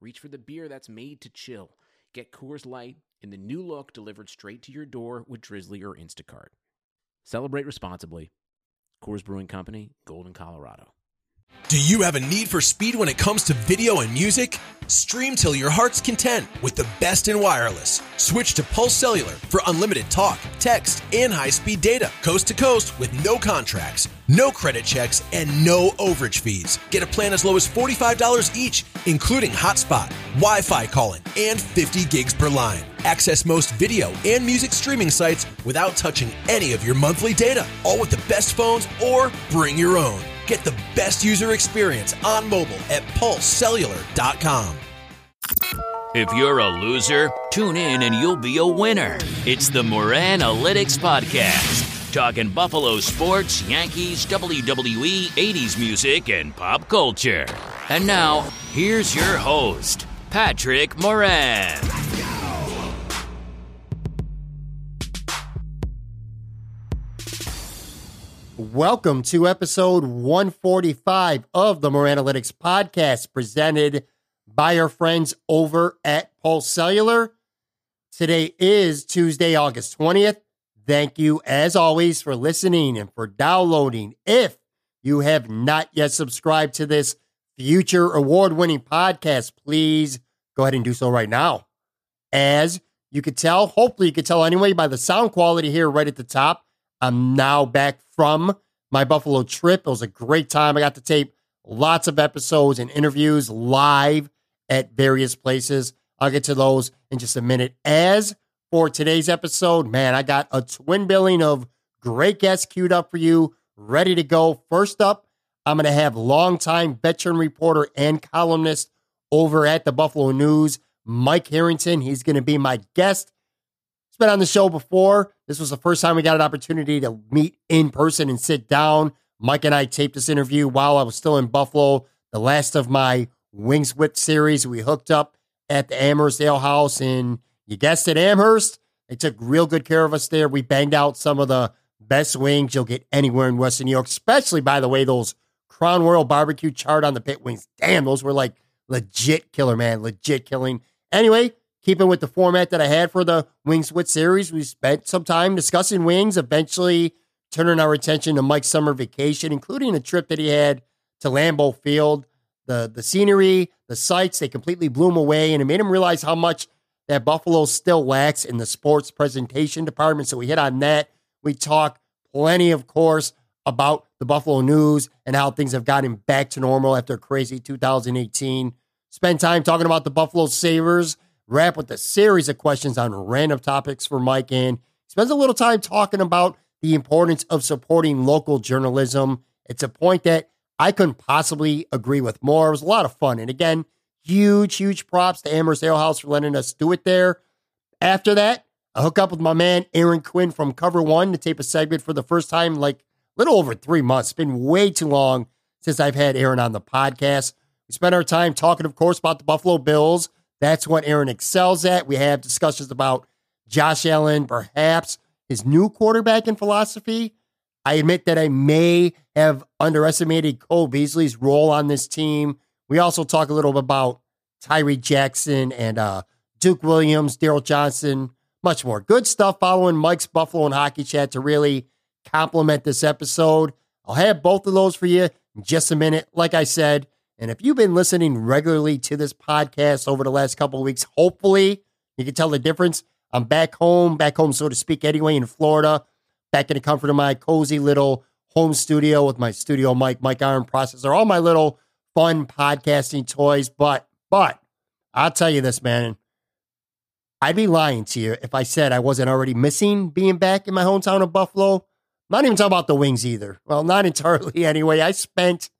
reach for the beer that's made to chill. Get Coors Light in the new look delivered straight to your door with Drizly or Instacart. Celebrate responsibly. Coors Brewing Company, Golden, Colorado. Do you have a need for speed when it comes to video and music? Stream till your heart's content with the best in wireless. Switch to Pulse Cellular for unlimited talk, text, and high speed data, coast to coast with no contracts, no credit checks, and no overage fees. Get a plan as low as $45 each, including hotspot, Wi Fi calling, and 50 gigs per line. Access most video and music streaming sites without touching any of your monthly data, all with the best phones or bring your own. Get the best user experience on mobile at pulsecellular.com. If you're a loser, tune in and you'll be a winner. It's the Moran Analytics Podcast, talking Buffalo sports, Yankees, WWE, 80s music, and pop culture. And now, here's your host, Patrick Moran. Welcome to episode 145 of the Moran Analytics podcast presented by our friends over at Pulse Cellular. Today is Tuesday, August 20th. Thank you, as always, for listening and for downloading. If you have not yet subscribed to this future award winning podcast, please go ahead and do so right now. As you could tell, hopefully, you could tell anyway by the sound quality here right at the top. I'm now back from my Buffalo trip. It was a great time. I got to tape lots of episodes and interviews live at various places. I'll get to those in just a minute. As for today's episode, man, I got a twin billing of great guests queued up for you, ready to go. First up, I'm going to have longtime veteran reporter and columnist over at the Buffalo News, Mike Harrington. He's going to be my guest He's been on the show before. This was the first time we got an opportunity to meet in person and sit down. Mike and I taped this interview while I was still in Buffalo. The last of my Wings With series. We hooked up at the Amherst Ale House in, you guessed it, Amherst. They took real good care of us there. We banged out some of the best wings you'll get anywhere in Western New York, especially, by the way, those Crown Royal barbecue charred on the pit wings. Damn, those were like legit killer, man. Legit killing. Anyway, keeping with the format that I had for the Wings with series, we spent some time discussing wings, eventually turning our attention to Mike's summer vacation, including a trip that he had to Lambeau Field. The, the scenery, the sights, they completely blew him away, and it made him realize how much that Buffalo still lacks in the sports presentation department. So we hit on that. We talk plenty, of course, about the Buffalo News and how things have gotten back to normal after crazy 2018. Spend time talking about the Buffalo Sabres wrap with a series of questions on random topics for Mike and spends a little time talking about the importance of supporting local journalism. It's a point that I couldn't possibly agree with more. It was a lot of fun. And again, huge, huge props to Amherst Ale House for letting us do it there. After that, I hook up with my man Aaron Quinn from Cover One to tape a segment for the first time like a little over three months. It's been way too long since I've had Aaron on the podcast. We spent our time talking, of course, about the Buffalo Bills that's what Aaron excels at. We have discussions about Josh Allen, perhaps his new quarterback in philosophy. I admit that I may have underestimated Cole Beasley's role on this team. We also talk a little bit about Tyree Jackson and uh, Duke Williams, Darryl Johnson, much more. Good stuff following Mike's Buffalo and Hockey Chat to really complement this episode. I'll have both of those for you in just a minute. Like I said, and if you've been listening regularly to this podcast over the last couple of weeks, hopefully you can tell the difference. I'm back home, back home, so to speak, anyway, in Florida, back in the comfort of my cozy little home studio with my studio mic, mic arm processor, all my little fun podcasting toys. But, but I'll tell you this, man. I'd be lying to you if I said I wasn't already missing being back in my hometown of Buffalo. Not even talking about the wings either. Well, not entirely anyway. I spent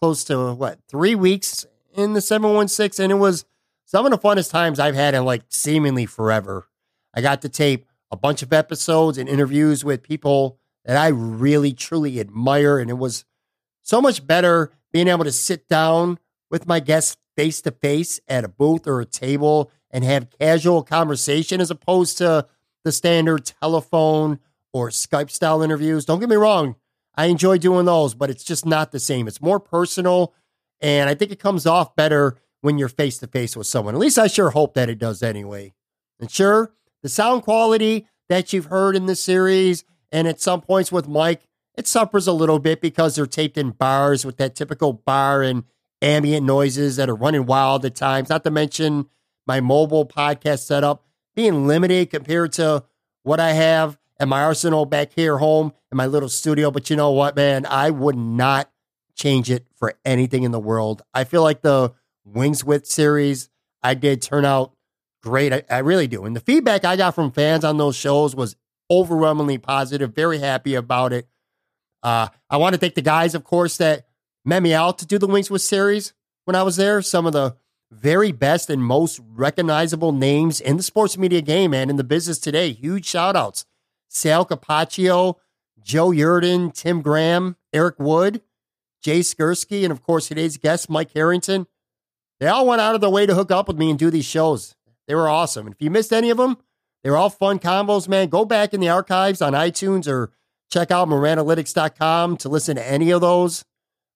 close to what three weeks in the 716 and it was some of the funnest times I've had in like seemingly forever. I got to tape a bunch of episodes and interviews with people that I really truly admire. And it was so much better being able to sit down with my guests face to face at a booth or a table and have casual conversation as opposed to the standard telephone or Skype style interviews. Don't get me wrong, I enjoy doing those, but it's just not the same. It's more personal, and I think it comes off better when you're face to face with someone. At least I sure hope that it does anyway. And sure, the sound quality that you've heard in the series and at some points with Mike, it suffers a little bit because they're taped in bars with that typical bar and ambient noises that are running wild at times, not to mention my mobile podcast setup being limited compared to what I have at my arsenal back here home in my little studio. But you know what, man? I would not change it for anything in the world. I feel like the Wings with series I did turn out great. I, I really do. And the feedback I got from fans on those shows was overwhelmingly positive. Very happy about it. Uh, I want to thank the guys, of course, that met me out to do the Wings with series when I was there. Some of the very best and most recognizable names in the sports media game and in the business today. Huge shout outs. Sal Capaccio, Joe Yerdon, Tim Graham, Eric Wood, Jay Skurski, and of course today's guest, Mike Harrington. They all went out of their way to hook up with me and do these shows. They were awesome. And if you missed any of them, they were all fun combos, man. Go back in the archives on iTunes or check out moranalytics.com to listen to any of those.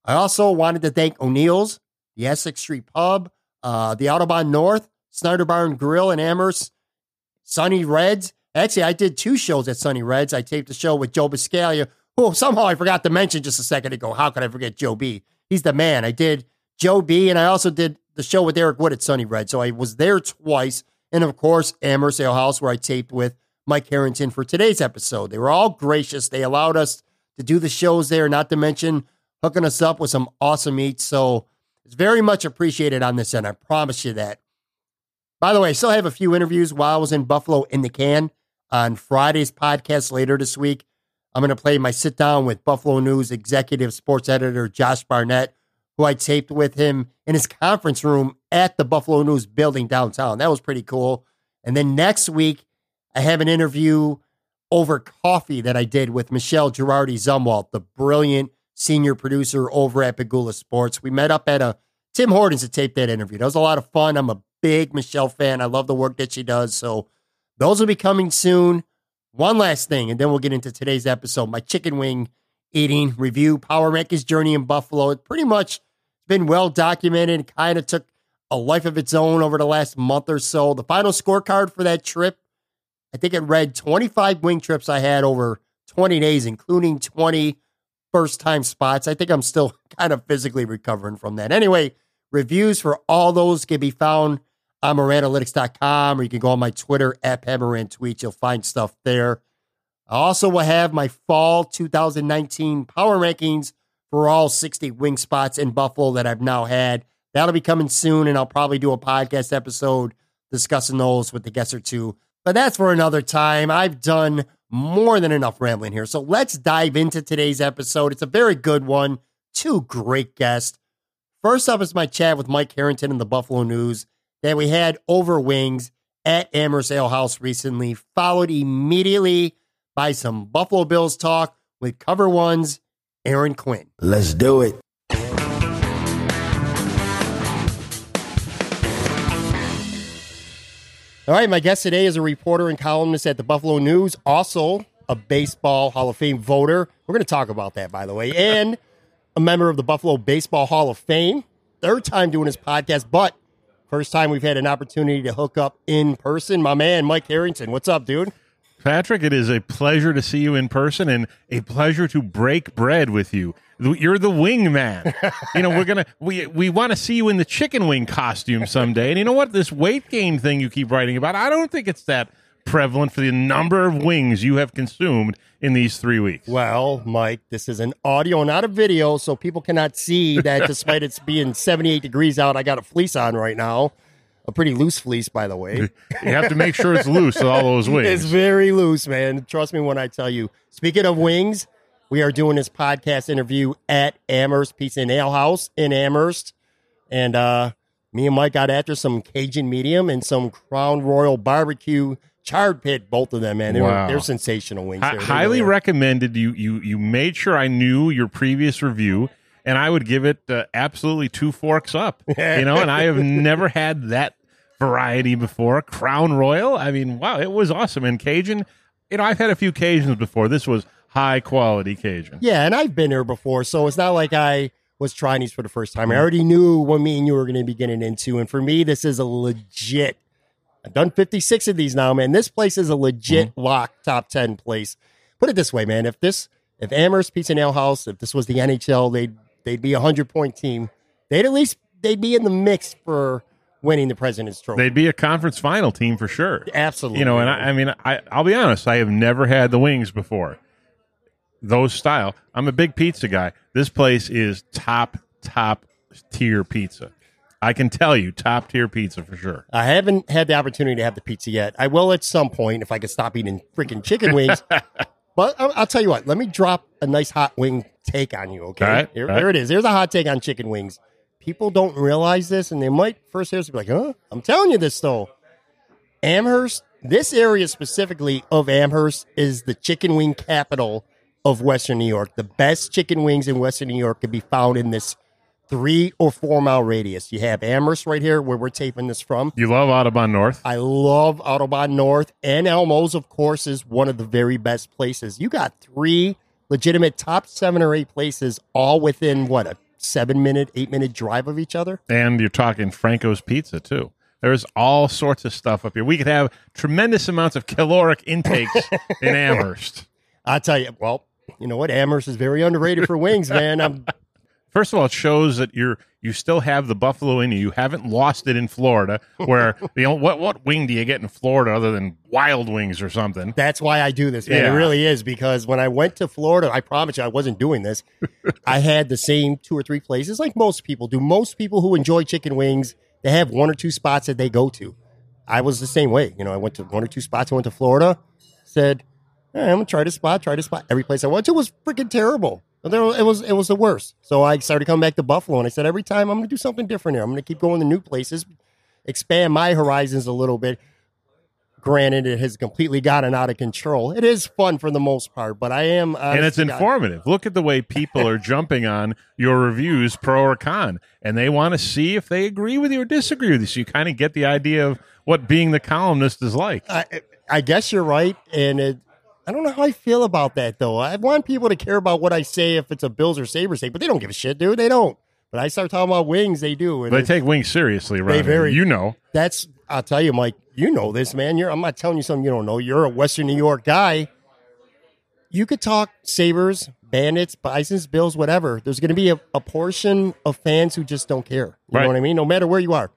I also wanted to thank O'Neill's, the Essex Street Pub, uh, the Autobahn North, Snyder Barn Grill in Amherst, Sunny Reds. Actually, I did two shows at Sunny Reds. I taped the show with Joe Buscaglia, who somehow I forgot to mention just a second ago. How could I forget Joe B? He's the man. I did Joe B, and I also did the show with Eric Wood at Sunny Red. So I was there twice. And of course, Amherst Ale House, where I taped with Mike Harrington for today's episode. They were all gracious. They allowed us to do the shows there, not to mention hooking us up with some awesome eats. So it's very much appreciated on this end. I promise you that. By the way, I still have a few interviews while I was in Buffalo in the can. On Friday's podcast later this week, I'm going to play my sit down with Buffalo News executive sports editor Josh Barnett, who I taped with him in his conference room at the Buffalo News building downtown. That was pretty cool. And then next week, I have an interview over coffee that I did with Michelle Girardi Zumwalt, the brilliant senior producer over at Pegula Sports. We met up at a Tim Hortons to tape that interview. That was a lot of fun. I'm a big Michelle fan. I love the work that she does. So those will be coming soon. One last thing, and then we'll get into today's episode. My chicken wing eating review, Power Rankings journey in Buffalo. It pretty much been well documented. Kind of took a life of its own over the last month or so. The final scorecard for that trip, I think it read 25 wing trips I had over 20 days, including 20 first time spots. I think I'm still kind of physically recovering from that. Anyway, reviews for all those can be found on moranalytics.com or you can go on my Twitter at Pemaran Tweet. You'll find stuff there. I also will have my fall 2019 power rankings for all 60 wing spots in Buffalo that I've now had. That'll be coming soon, and I'll probably do a podcast episode discussing those with the guest or two. But that's for another time. I've done more than enough rambling here. So let's dive into today's episode. It's a very good one. Two great guests. First up is my chat with Mike Harrington in the Buffalo News that we had over wings at Amherst Ale House recently, followed immediately by some Buffalo Bills talk with Cover One's Aaron Quinn. Let's do it. All right, my guest today is a reporter and columnist at the Buffalo News, also a Baseball Hall of Fame voter. We're going to talk about that, by the way, and a member of the Buffalo Baseball Hall of Fame. Third time doing his podcast, but first time we've had an opportunity to hook up in person. My man, Mike Harrington. What's up, dude? Patrick, it is a pleasure to see you in person and a pleasure to break bread with you. You're the wing man. you know, we're gonna we we want to see you in the chicken wing costume someday. And you know what? This weight gain thing you keep writing about, I don't think it's that prevalent for the number of wings you have consumed in these three weeks. Well, Mike, this is an audio, not a video, so people cannot see that despite it's being 78 degrees out, I got a fleece on right now a pretty loose fleece, by the way. you have to make sure it's loose with all those wings. It's very loose, man. Trust me when I tell you. Speaking of wings, we are doing this podcast interview at Amherst Pizza and Ale House in Amherst. And uh, Me and Mike got after some Cajun medium and some Crown Royal barbecue charred pit. Both of them, man, they Wow. were they're sensational wings. Hi- They- they highly really recommended. You you you made sure I knew your previous review, and I would give it uh, absolutely two forks up. you know, and I have never had that variety before. Crown Royal. I mean, wow, it was awesome. And Cajun. You know, I've had a few Cajuns before. This was high quality Cajun. Yeah, and I've been here before, so it's not like I was trying these for the first time. I Mm-hmm. already knew what me and you were going to be getting into, and for me, this is a legit. I've done fifty six of these now, man. This place is a legit Mm-hmm. lock top ten place. Put it this way, man. If this, if Amherst Pizza and Ale House, if this was the NHL, they'd they'd be a hundred point team. They'd at least they'd be in the mix for winning the President's Trophy. They'd be a conference final team for sure. Absolutely, You know, and I, I mean, I, I'll be honest, I have never had the wings before. Those style. I'm a big pizza guy. This place is top, top tier pizza. I can tell you, top tier pizza for sure. I haven't had the opportunity to have the pizza yet. I will at some point if I could stop eating freaking chicken wings. but I'll, I'll tell you what. Let me drop a nice hot wing take on you. Okay, right, here, right. here it is. Here's a hot take on chicken wings. People don't realize this, and they might first hear this be like, "Huh?" I'm telling you this though. Amherst, this area specifically of Amherst, is the chicken wing capital of Western New York. The best chicken wings in Western New York can be found in this three or four mile radius. You have Amherst right here, where we're taping this from. You love Audubon North. I love Autobahn North and Elmo's, of course, is one of the very best places. You got three legitimate top seven or eight places, all within what a seven minute, eight minute drive of each other. And you're talking Franco's Pizza, too. There's all sorts of stuff up here. We could have tremendous amounts of caloric intakes in Amherst. I tell you, well, you know what? Amherst is very underrated for wings, man. I'm First of all, it shows that you're you still have the buffalo in you. You haven't lost it in Florida, where you know what what wing do you get in Florida other than wild wings or something? That's why I do this, man. Yeah. It really is because when I went to Florida, I promise you I wasn't doing this. I had the same two or three places like most people do. Most people who enjoy chicken wings, they have one or two spots that they go to. I was the same way. You know, I went to one or two spots. I went to Florida, said, "Eh, I'm gonna try this spot, try this spot. Every place I went to was freaking terrible. It was it was the worst. So I started coming back to Buffalo, and I said, every time I'm gonna do something different here. I'm gonna keep going to new places, expand my horizons a little bit. Granted, it has completely gotten out of control. It is fun for the most part, but I am and it's God- informative. Look at the way people are jumping on your reviews, pro or con, and they want to see if they agree with you or disagree with you. So you kind of get the idea of what being the columnist is like. I, I guess you're right, and it, I don't know how I feel about that though. I want people to care about what I say if it's a Bills or Sabres take, but they don't give a shit, dude. They don't. But I start talking about wings, they do. And They take wings seriously, right? They very- you know. that's I'll tell you, Mike. You know this, man. You're I'm not telling you something you don't know. You're a Western New York guy. You could talk Sabres, Bandits, Bisons, Bills, whatever. There's going to be a, a portion of fans who just don't care. You Right. know what I mean? No matter where you are,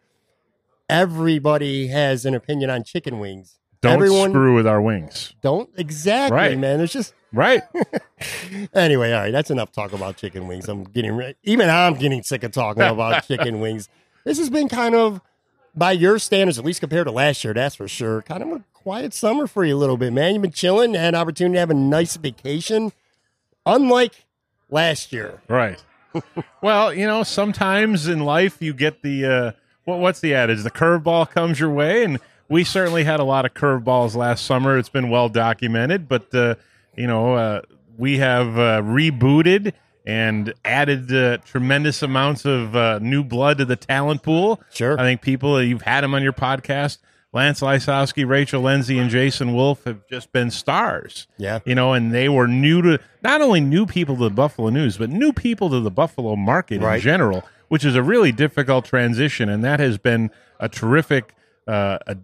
everybody has an opinion on chicken wings. Don't Everyone screw with our wings. don't exactly, Right. man. There's just Right? anyway. All right, that's enough talk about chicken wings. I'm getting even I'm getting sick of talking about chicken wings. This has been kind of, by your standards, at least compared to last year, that's for sure. Kind of a quiet summer for you a little bit, man. You've been chilling, had an opportunity to have a nice vacation, unlike last year. Right. well, you know, sometimes in life you get the uh, what, what's the adage? The curveball comes your way, and we certainly had a lot of curveballs last summer. It's been well documented, but uh, you know, uh, we have uh, rebooted and added uh, tremendous amounts of uh, new blood to the talent pool. Sure. I think people you've had them on your podcast. Lance Lysowski, Rachel Lenzi, and Jason Wolf have just been stars Yeah. you know, and they were new to not only new people to the Buffalo News, but new people to the Buffalo market in general, which is a really difficult transition, and that has been a terrific uh, a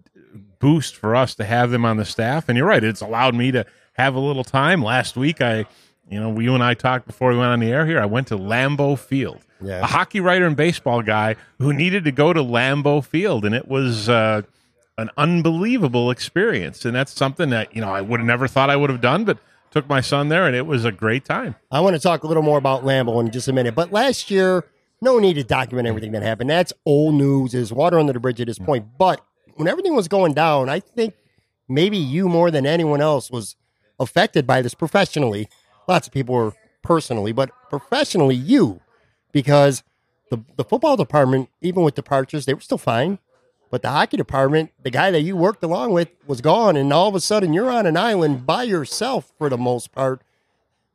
boost for us to have them on the staff. And you're right; it's allowed me to have a little time. Last week, I, you know, you and I talked before we went on the air here. I went to Lambeau Field. Yeah. A hockey writer and baseball guy who needed to go to Lambeau Field, and it was uh, an unbelievable experience. And that's something that you know I would have never thought I would have done, but took my son there, and it was a great time. I want to talk a little more about Lambeau in just a minute. But last year, no need to document everything that happened. That's old news. There's water under the bridge at this point. But when everything was going down, I think maybe you more than anyone else was affected by this professionally. Lots of people were personally, but professionally, you, because the the football department, even with departures, they were still fine. But the hockey department, the guy that you worked along with, was gone, and all of a sudden you're on an island by yourself for the most part.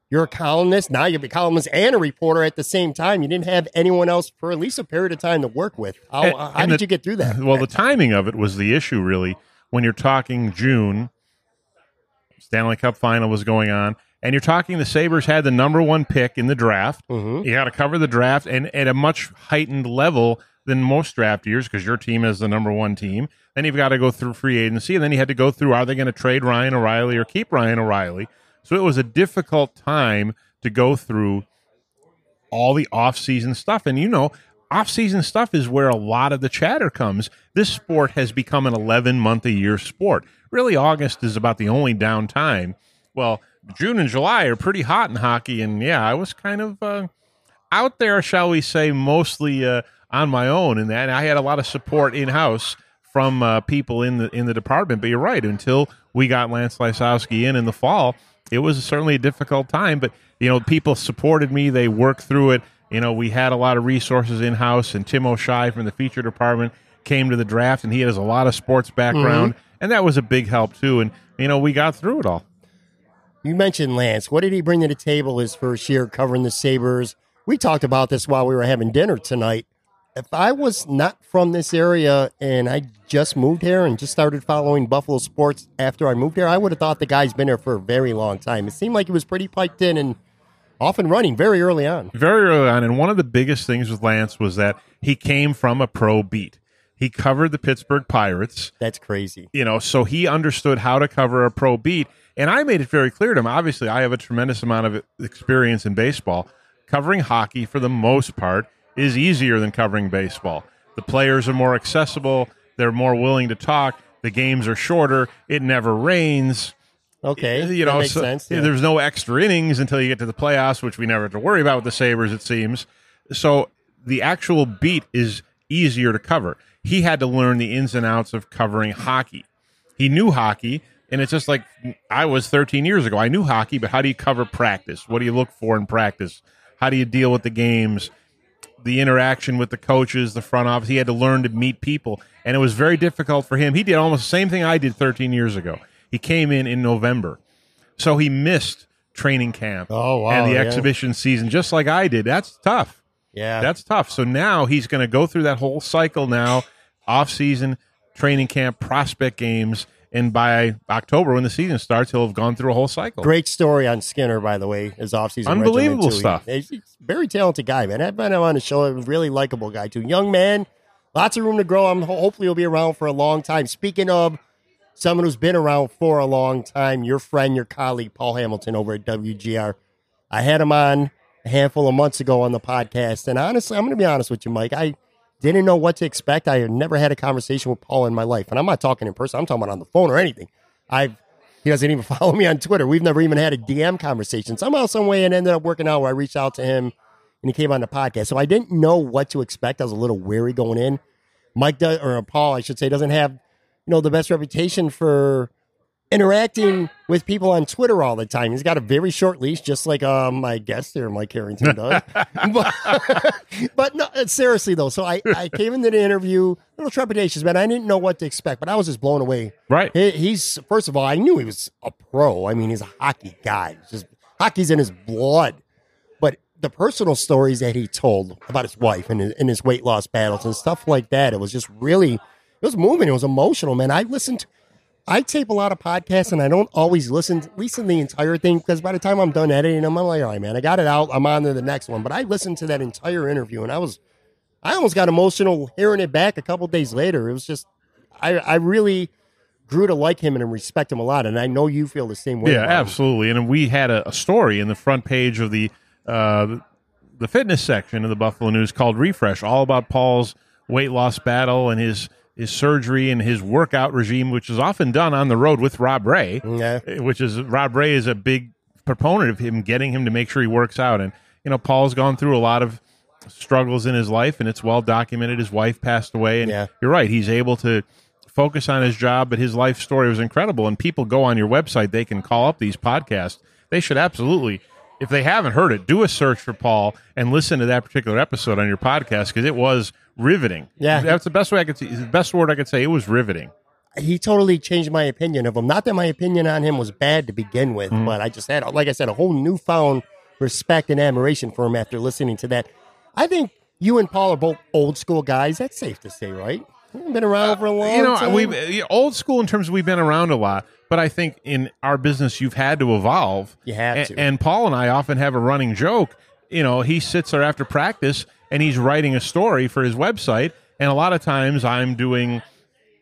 You're a columnist now. You're a columnist and a reporter at the same time. You didn't have anyone else for at least a period of time to work with. How, And- how and did the- you get through that? Well, the timing of it was the issue, really. When you're talking June, Stanley Cup final was going on, and you're talking the Sabres had the number one pick in the draft. Mhm. You got to cover the draft and at a much heightened level than most draft years because your team is the number one team. Then you've got to go through free agency, and then you had to go through are they going to trade Ryan O'Reilly or keep Ryan O'Reilly? So it was a difficult time to go through all the off-season stuff. And you know off-season stuff is where a lot of the chatter comes. This sport has become an 11 month a year sport. Really august is about the only downtime. Well june and july are pretty hot in hockey and yeah i was kind of uh, out there shall we say mostly uh, on my own. And that i had a lot of support in-house from uh, people in the in the department. But you're right until we got lance lysowski in in the fall it was certainly a difficult time but you know people supported me they worked through it you know we had a lot of resources in house and tim o'shea from the feature department came to the draft and he has a lot of sports background mm-hmm. and that was a big help too and you know we got through it all You mentioned Lance. What did he bring to the table his first year covering the Sabres? We talked about this while we were having dinner tonight. If I was not from this area and I just moved here and just started following Buffalo sports after I moved here, I would have thought the guy's been here for a very long time. It seemed like he was pretty piped in and off and running very early on. very early on, and one of the biggest things with Lance was that he came from a pro beat. He covered the Pittsburgh Pirates, That's crazy. you know, so he understood how to cover a pro beat. And I made it very clear to him. Obviously, I have a tremendous amount of experience in baseball. Covering hockey, for the most part, is easier than covering baseball. The players are more accessible. They're more willing to talk. The games are shorter. It never rains. Okay. You that know, makes so sense. yeah. there's no extra innings until you get to the playoffs, which we never have to worry about with the Sabres, it seems. So the actual beat is easier to cover. He had to learn the ins and outs of covering hockey. He knew hockey, and it's just like I was 13 years ago. I knew hockey, but how do you cover practice? What do you look for in practice? How do you deal with the games? The interaction with the coaches, the front office. He had to learn to meet people, and it was very difficult for him. He did almost the same thing I did 13 years ago. He came in in November, so he missed training camp Oh, wow, and the yeah. exhibition season just like I did. That's tough. yeah. That's tough. So now he's going to go through that whole cycle now, off season, training camp, prospect games, and by October when the season starts, he'll have gone through a whole cycle. Great story on Skinner, by the way, his offseason. Unbelievable stuff. He's, a very talented guy, man. I've been on the show. A really likable guy, too. Young man, lots of room to grow. I'm hopefully he'll be around for a long time. Speaking of someone who's been around for a long time, your friend, your colleague, Paul Hamilton over at WGR. I had him on a handful of months ago on the podcast, and honestly, I'm going to be honest with you, Mike. I didn't know what to expect. I had never had a conversation with Paul in my life, and I'm not talking in person. I'm talking about on the phone or anything. I've he doesn't even follow me on Twitter. We've never even had a DM conversation. Somehow, some way, it ended up working out where I reached out to him and he came on the podcast. So I didn't know what to expect. I was a little wary going in. Mike does, or Paul, I should say, doesn't have you know the best reputation for interacting with people on Twitter all the time. He's got a very short leash, just like um, my guest there, Mike Harrington does. but, but no, seriously though, so I, I came into the interview a little trepidatious, man. I didn't know what to expect, but I was just blown away. Right. He, he's first of all, I knew he was a pro. I mean, he's a hockey guy. Just hockey's in his blood. But the personal stories that he told about his wife and his, and his weight loss battles and stuff like that, it was just really, it was moving. It was emotional, man. I listened. I tape a lot of podcasts and I don't always listen, listen the entire thing because by the time I'm done editing them, I'm like, all right, man, I got it out. I'm on to the next one. But I listened to that entire interview and I was, I almost got emotional hearing it back a couple days later. It was just, I, I really grew to like him and respect him a lot. And I know you feel the same way. Yeah, about him. absolutely. And we had a, a story in the front page of the uh, the fitness section of the Buffalo News called "Refresh," all about Paul's weight loss battle and his his surgery and his workout regime, which is often done on the road with Rob Ray. Yeah. uh, Which is Rob Ray is a big proponent of him getting him to make sure he works out. And you know, Paul's gone through a lot of struggles in his life, and it's well documented. His wife passed away, and Yeah. you're right. He's able to focus on his job, but his life story was incredible. And people go on your website, they can call up these podcasts. They should absolutely if they haven't heard it, do a search for Paul and listen to that particular episode on your podcast because it was riveting. Yeah. that's the best way I could see. The best word I could say. It was riveting. he totally changed my opinion of him. Not that my opinion on him was bad to begin with, Mm-hmm. but I just had, like I said, a whole newfound respect and admiration for him after listening to that. I think you and Paul are both old school guys. That's safe to say, right? You've been around for a long you know, time. we old school in terms of we've been around a lot, but I think in our business you've had to evolve. You have A- to. And Paul and I often have a running joke. You know, he sits there after practice and he's writing a story for his website, and a lot of times I'm doing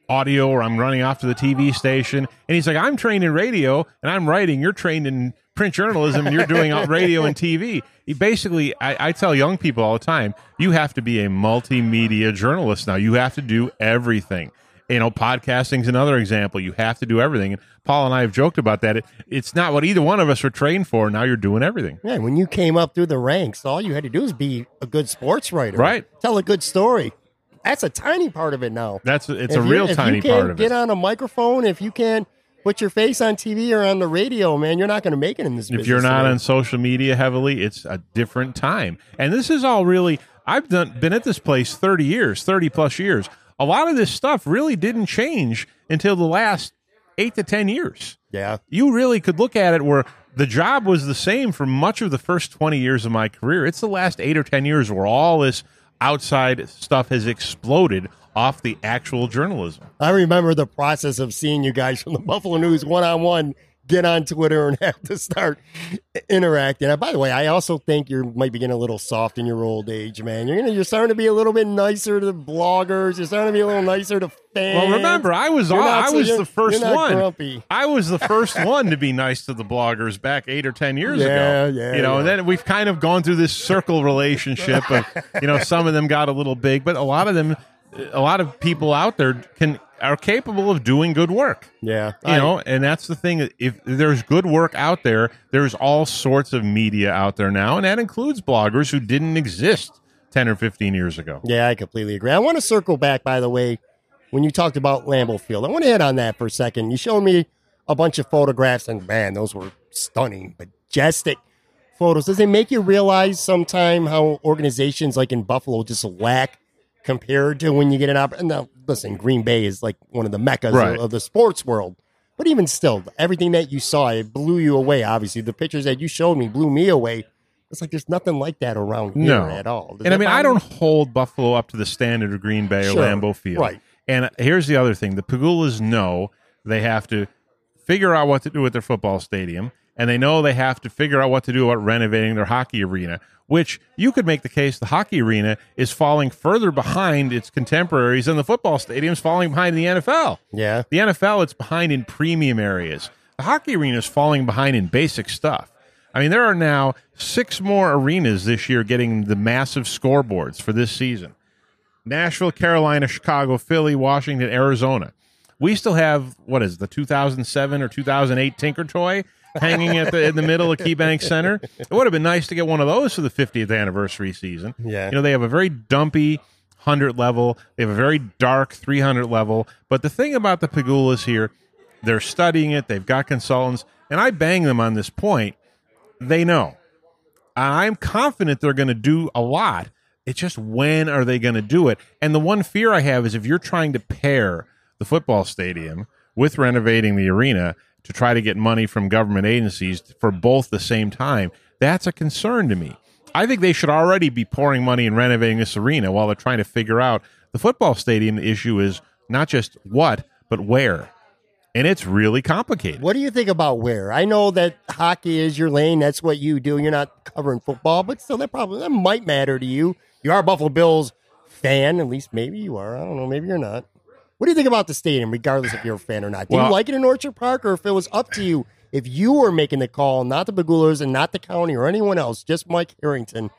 audio or I'm running off to the TV station, and he's like, "I'm trained in radio and I'm writing. You're trained in print journalism and you're doing radio and TV." He basically, I, I tell young people all the time, you have to be a multimedia journalist now. You have to do everything. You know, podcasting's another example. You have to do everything. And Paul and I have joked about that. It, it's not what either one of us are trained for. Now you're doing everything. yeah, when you came up through the ranks, all you had to do is be a good sports writer, Right. Tell a good story. That's a tiny part of it now. That's it's If a real tiny part of get it. Get on a microphone, if you can't put your face on TV or on the radio, man, you're not going to make it in this. if you're not today. on social media heavily, it's a different time. And this is all really I've done been at this place 30 years, 30 plus years. A lot of this stuff really didn't change until the last 8 to 10 years. yeah, You really could look at it where the job was the same for much of the first 20 years of my career. It's the last 8 or 10 years where all this outside stuff has exploded off the actual journalism. I remember the process of seeing you guys from the Buffalo News one on one get on Twitter and have to start interacting. And by the way, I also think you might be getting a little soft in your old age, man. You're gonna, you're starting to be a little bit nicer to bloggers. You're starting to be a little nicer to fans. Well, remember, I was all, I was you're- the 1st one. grumpy. I was the first one to be nice to the bloggers back eight or ten years Yeah, ago. yeah, yeah. You know, and then we've kind of gone through this circle relationship of, you know, some of them got a little big, but a lot of them, a lot of people out there can are capable of doing good work. Yeah, You know, and that's the thing. If there's good work out there, there's all sorts of media out there now, and that includes bloggers who didn't exist ten or fifteen years ago. Yeah, I completely agree. I want to circle back, by the way, when you talked about Lambeau Field. I want to hit on that for a second. You showed me a bunch of photographs, and man, those were stunning, majestic photos. Does it make you realize sometime how organizations like in Buffalo just lack compared to when you get an opportunity? Now, listen, Green Bay is like one of the meccas Right. of, of the sports world. But even still, everything that you saw, it blew you away. Obviously, the pictures that you showed me blew me away. It's like there's nothing like that around here No. at all. Does and I mean, I don't hold Buffalo up to the standard of Green Bay Sure. or Lambeau Field. Right. And here's the other thing: the Pegulas know they have to figure out what to do with their football stadium, and they know they have to figure out what to do about renovating their hockey arena. Which you could make the case the hockey arena is falling further behind its contemporaries, and the football stadium's falling behind the NFL. Yeah. The NFL, it's behind in premium areas. The hockey arena is falling behind in basic stuff. I mean, there are now six more arenas this year getting the massive scoreboards for this season Nashville, Carolina, Chicago, Philly, Washington, Arizona. We still have, what is it, the 2007 or 2008 Tinker Toy hanging at the in the middle of KeyBank Center. It would have been nice to get one of those for the 50th anniversary season. Yeah. You know, they have a very dumpy 100 level. They have a very dark 300 level. But the thing about the Pegulas here, they're studying it. They've got consultants, and I bang them on this point. They know. I'm confident they're going to do a lot. It's just when are they going to do it? And the one fear I have is if you're trying to pair the football stadium with renovating the arena to try to get money from government agencies for both the same time, that's a concern to me. I think they should already be pouring money in renovating this arena while they're trying to figure out the football stadium. Issue is not just what, but where. And it's really complicated. What do you think about where? I know that hockey is your lane. That's what you do. You're not covering football, but still, that probably that might matter to you. You are Buffalo Bills fan, at least maybe you are. I don't know. Maybe you're not. What do you think about the stadium, regardless if you're a fan or not? Do Well- you like it in Orchard Park, or if it was up to you, if you were making the call, not the Pegulas and not the county or anyone else, just Mike Harrington,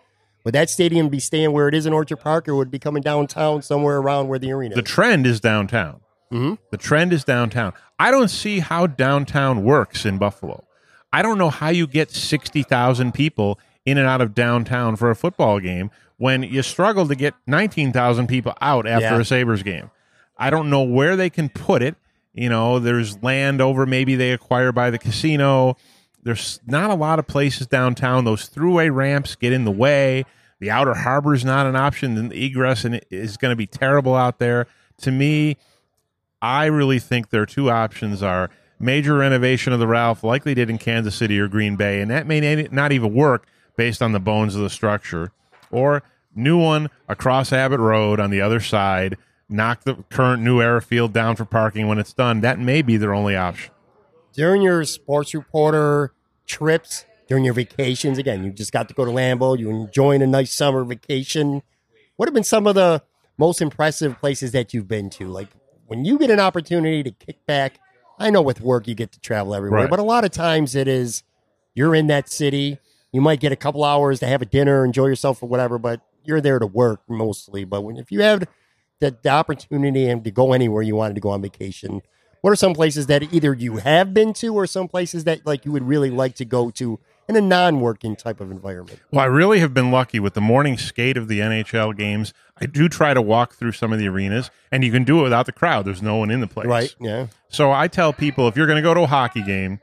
would that stadium be staying where it is in Orchard Park, or would it be coming downtown somewhere around where the arena The is? trend is downtown. Mhm. The trend is downtown. I don't see how downtown works in Buffalo. I don't know how you get 60,000 people in and out of downtown for a football game when you struggle to get 19,000 people out after Yeah. a Sabres game. I don't know where they can put it. You know, there's land over maybe they acquire by the casino. There's not a lot of places downtown. Those throughway ramps get in the way. The outer harbor is not an option. Then the egress is going to be terrible out there. To me, I really think their two options are major renovation of the Ralph, like they did in Kansas City or Green Bay, and that may not even work based on the bones of the structure, or new one across Abbott Road on the other side. Knock the current New Era Field down for parking when it's done. That may be their only option. During your sports reporter trips, during your vacations, again, you just got to go to Lambeau. You enjoying a nice summer vacation. What have been some of the most impressive places that you've been to? Like when you get an opportunity to kick back, I know with work you get to travel everywhere, Right. but a lot of times it is you're in that city. You might get a couple hours to have a dinner, enjoy yourself or whatever, but you're there to work mostly. But when if you have the, the opportunity and to go anywhere you wanted to go on vacation, what are some places that either you have been to or some places that like you would really like to go to in a non-working type of environment? Well, I really have been lucky with the morning skate of the NHL games. I do try to walk through some of the arenas, and you can do it without the crowd. There's no one in the place. Right? Yeah. So I tell people if you're going to go to a hockey game,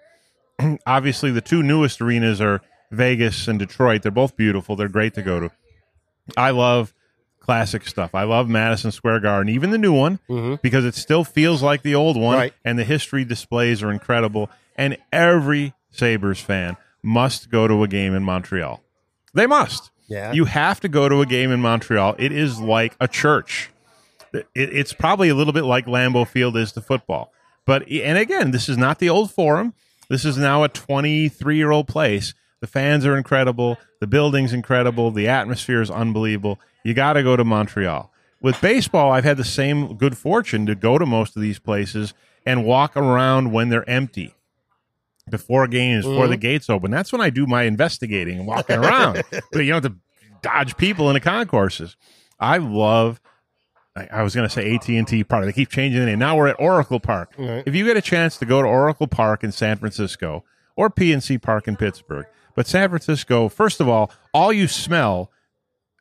obviously the two newest arenas are Vegas and Detroit. They're both beautiful. They're great to go to. I love classic stuff. I love Madison Square Garden, even the new one, mm-hmm. because it still feels like the old one, Right. and the history displays are incredible. And every Sabres fan must go to a game in Montreal. They must. Yeah. You have to go to a game in Montreal. It is like a church. It, it's probably a little bit like Lambeau Field is to football. But and again, this is not the old Forum. This is now a 23 year old place. The fans are incredible. The building's incredible. The atmosphere is unbelievable. You got to go to Montreal. With baseball, I've had the same good fortune to go to most of these places and walk around when they're empty before games, before the mm-hmm. gates open. That's when I do my investigating and walking around. but you don't have to dodge people in the concourses. I love. I I was going to say AT and T Park. They keep changing the name. Now we're at Oracle Park. Right. If you get a chance to go to Oracle Park in San Francisco or PNC Park in Pittsburgh, but San Francisco, first of all, all you smell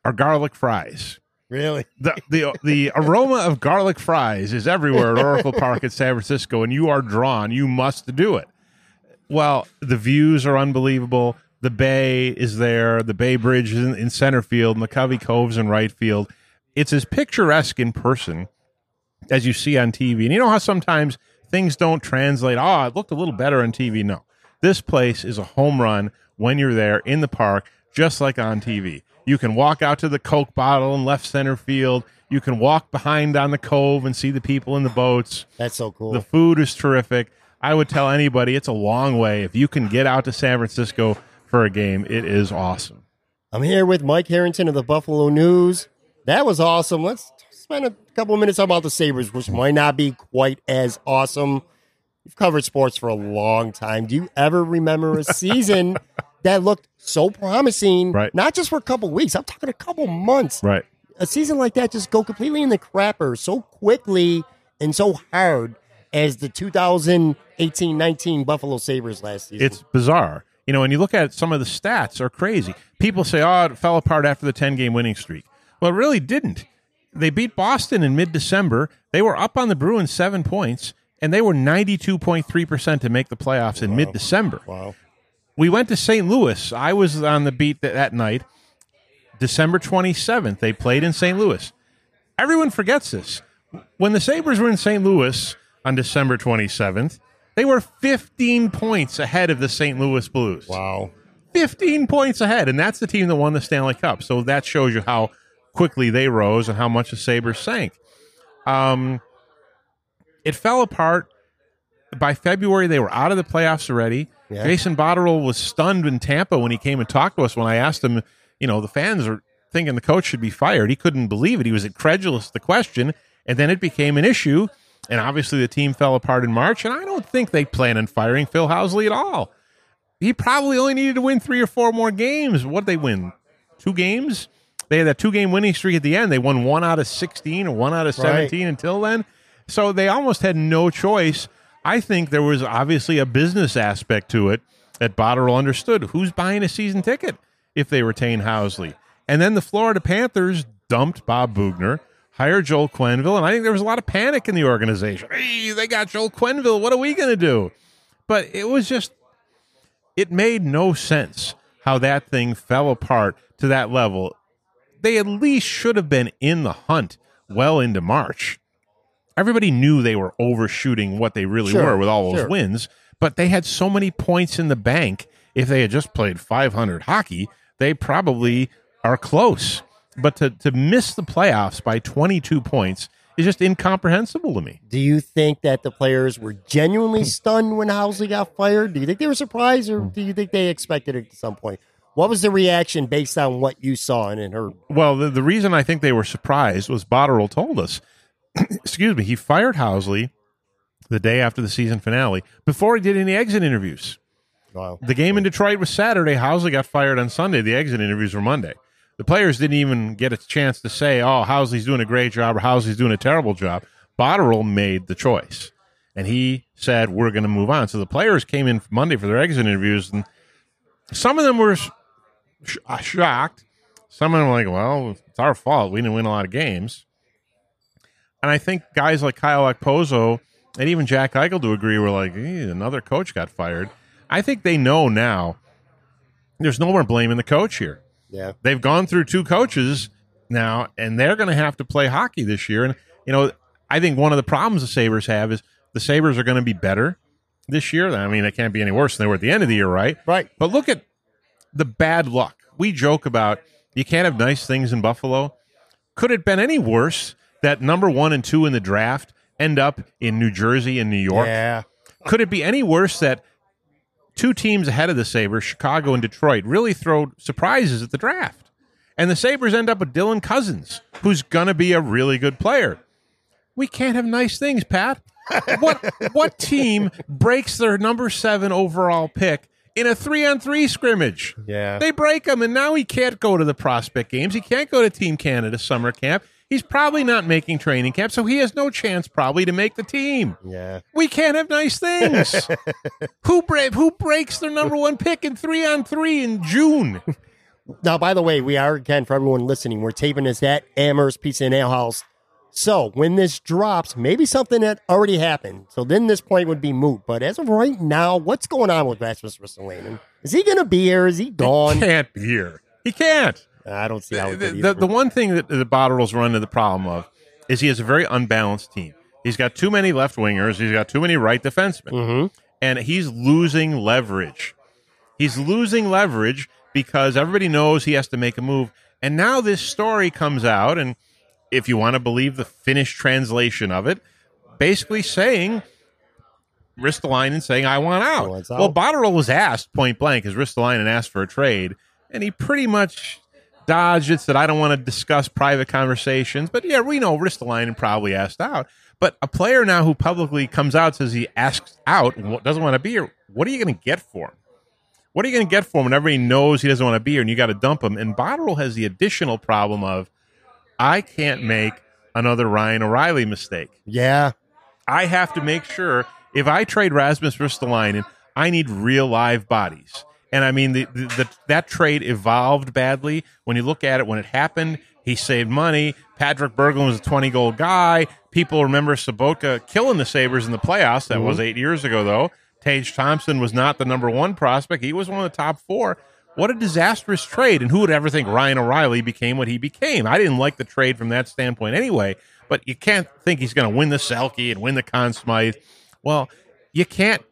are garlic fries Really? the the the aroma of garlic fries is everywhere at Oracle Park in San Francisco, and you are drawn. You must do it. Well, the views are unbelievable. The bay is there. The Bay Bridge is in, in center field. McCovey Cove's in right field. It's as picturesque in person as you see on TV. And you know how sometimes things don't translate. Oh, it looked a little better on TV. No, this place is a home run when you're there in the park, just like on TV. You can walk out to the Coke bottle in left center field. You can walk behind on the cove and see the people in the boats. That's so cool. The food is terrific. I would tell anybody it's a long way. If you can get out to San Francisco for a game, it is awesome. I'm here with Mike Harrington of the Buffalo News. That was awesome. Let's spend a couple of minutes talking about the Sabres, which might not be quite as awesome. You've covered sports for a long time. Do you ever remember a season that looked so promising? Right. Not just for a couple weeks. I'm talking a couple months. Right. A season like that just go completely in the crapper so quickly and so hard as the 2018-19 Buffalo Sabres last season. It's bizarre. You know, when you look at some of the stats are crazy. People say, "Oh, it fell apart after the 10-game winning streak." Well, it really didn't. They beat Boston in mid-December. They were up on the Bruins 7 points and they were 92.3% to make the playoffs in mid-December. wow. We went to St. Louis. I was on the beat that, that night. December 27th, they played in St. Louis. Everyone forgets this. When the Sabres were in St. Louis on December 27th, they were 15 points ahead of the St. Louis Blues. Wow. 15 points ahead, and that's the team that won the Stanley Cup. So that shows you how quickly they rose and how much the Sabres sank. Um, it fell apart. By February, they were out of the playoffs already. Yeah. Jason Botterill was stunned in Tampa when he came and talked to us when I asked him, you know, the fans are thinking the coach should be fired. He couldn't believe it. He was incredulous the question, and then it became an issue. And obviously, the team fell apart in March, and I don't think they plan on firing Phil Housley at all. He probably only needed to win three or four more games. What they win? Two games? They had that two game winning streak at the end. They won one out of 16 or one out of Right. 17 until then. So they almost had no choice. I think there was obviously a business aspect to it that Botterill understood. Who's buying a season ticket if they retain Housley? And then the Florida Panthers dumped Bob Boughner, hired Joel Quenneville, and I think there was a lot of panic in the organization. Hey, they got Joel Quenneville. What are we going to do? But it was just it made no sense how that thing fell apart to that level. They at least should have been in the hunt well into March. Everybody knew they were overshooting what they really Sure, were with all those sure. wins, but they had so many points in the bank. If they had just played 500 hockey, they probably are close. But to, to miss the playoffs by 22 points is just incomprehensible to me. Do you think that the players were genuinely stunned when Housley got fired? Do you think they were surprised, or do you think they expected it at some point? What was the reaction based on what you saw and heard? Well, the, the reason I think they were surprised was Botterill told us, excuse me, he fired Housley the day after the season finale before he did any exit interviews. Wow. The game in Detroit was Saturday. Housley got fired on Sunday. The exit interviews were Monday. The players didn't even get a chance to say, oh, Housley's doing a great job or Housley's doing a terrible job. Botterill made the choice. And he said, we're going to move on. So the players came in Monday for their exit interviews, and some of them were sh- shocked. Some of them were like, well, it's our fault. We didn't win a lot of games. And I think guys like Kyle Okposo and even Jack Eichel to agree were like, "Eh, another coach got fired. I think they know now there's no more blaming the coach here. Yeah. They've gone through two coaches now, and they're going to have to play hockey this year. And, you know, I think one of the problems the Sabres have is the Sabres are going to be better this year. I mean, they can't be any worse than they were at the end of the year, right? Right. But look at the bad luck. We joke about you can't have nice things in Buffalo. Could it have been any worse that number one and two in the draft end up in New Jersey and New York? Yeah. Could it be any worse that two teams ahead of the Sabres, Chicago and Detroit, really throw surprises at the draft? And the Sabres end up with Dylan Cozens, who's going to be a really good player. We can't have nice things, Pat. What what team breaks their number seven overall pick in a three on three scrimmage? Yeah. They break him, and now he can't go to the prospect games. He can't go to Team Canada summer camp. He's probably not making training camp, so he has no chance probably to make the team. Yeah. We can't have nice things. who bra- who breaks their number one pick in three on three in June? Now, by the way, we are again for everyone listening. We're taping this at Amherst Pizza and Ale House. So when this drops, maybe something that already happened. So then this point would be moot. But as of right now, what's going on with Rasmus Ristolainen? Is he going to be here? Is he gone? He can't be here. He can't. I don't see how. the, the, the one thing that the Botterill's run into the problem of is he has a very unbalanced team. He's got too many left wingers. He's got too many right defensemen, Mhm. and he's losing leverage. He's losing leverage because everybody knows he has to make a move. And now this story comes out, and if you want to believe the Finnish translation of it, basically saying Ristolainen saying, "I want out." wants out. Well, Botterill was asked point blank, "Has Ristolainen asked for a trade?" And he pretty much dodged it. Said, "I don't want to discuss private conversations." But yeah, we know Ristolainen probably asked out. But a player now who publicly comes out says he asks out and doesn't want to be here. What are you going to get for him? What are you going to get for him when everybody knows he doesn't want to be here and you got to dump him? And Botterill has the additional problem of I can't make another Ryan O'Reilly mistake. yeah. I have to make sure if I trade Rasmus Ristolainen, I need real live bodies. And I mean, the, the, the that trade evolved badly. When you look at it, when it happened, he saved money. Patrick Berglund was a 20 goal guy. People remember Sobotka killing the Sabres in the playoffs. That was mm-hmm. eight years ago, though. Tage Thompson was not the number one prospect. He was one of the top four. What a disastrous trade. And who would ever think Ryan O'Reilly became what he became? I didn't like the trade from that standpoint anyway, but you can't think he's going to win the Selke and win the Conn Smythe. Well, you can't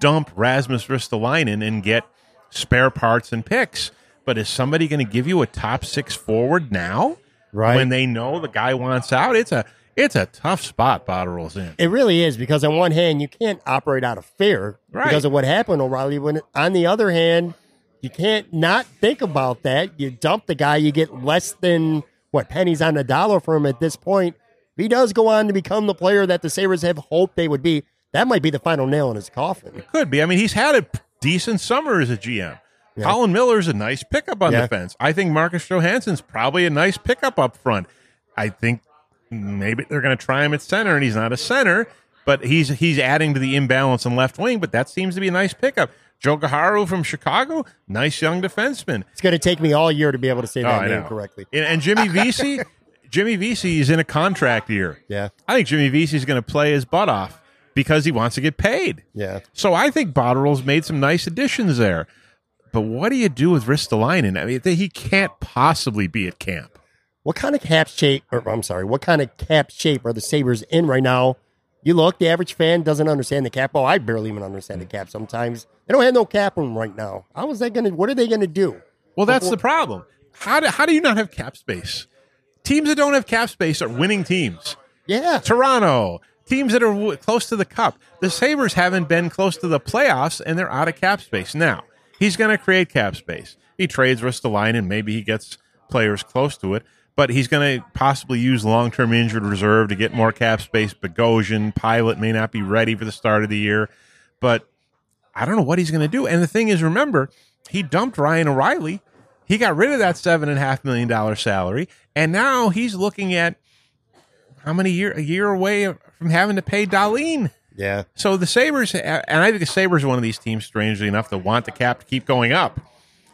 dump Rasmus Ristolainen and get spare parts and picks. But is somebody going to give you a top six forward now? Right. When they know the guy wants out? It's a it's a tough spot Botterill's in. It really is because on one hand you can't operate out of fear Right. because of what happened, O'Reilly. When on the other hand, you can't not think about that. You dump the guy, you get less than what pennies on the dollar for him at this point. If he does go on to become the player that the Sabres have hoped they would be, that might be the final nail in his coffin. It could be. I mean, he's had a decent summer as a GM. Colin Miller's a nice pickup on Yeah. defense. I think Marcus Johansson's probably a nice pickup up front. I think maybe they're going to try him at center, and he's not a center, but he's he's adding to the imbalance in left wing. But that seems to be a nice pickup. Jokiharju from Chicago, nice young defenseman. It's going to take me all year to be able to say Oh, that I name correctly. And, and Jimmy Vesey, Jimmy Vesey is in a contract year. Yeah. I think Jimmy Vesey is going to play his butt off because he wants to get paid. Yeah. So I think Botterill's made some nice additions there. But what do you do with Ristolainen? I mean, he can't possibly be at camp. What kind of cap shape, or I'm sorry, what kind of cap shape are the Sabres in right now? You look, the average fan doesn't understand the cap. Oh, I barely even understand the cap sometimes. They don't have no cap room right now. How is that going to, what are they going to do? Well, that's the problem. How do, how do you not have cap space? Teams that don't have cap space are winning teams. Yeah. Toronto, teams that are w- close to the cup. The Sabres haven't been close to the playoffs, and they're out of cap space. Now, he's going to create cap space. He trades Ristolainen, and maybe he gets players close to it, but he's going to possibly use long term injured reserve to get more cap space. Bogosian, Pilut may not be ready for the start of the year, but I don't know what he's going to do. And the thing is, remember, he dumped Ryan O'Reilly. He got rid of that seven and a half million dollar salary, and now he's looking at how many year a year away from having to pay Dahlin. Yeah. So the Sabres, and I think the Sabres are one of these teams, strangely enough, that want the cap to keep going up,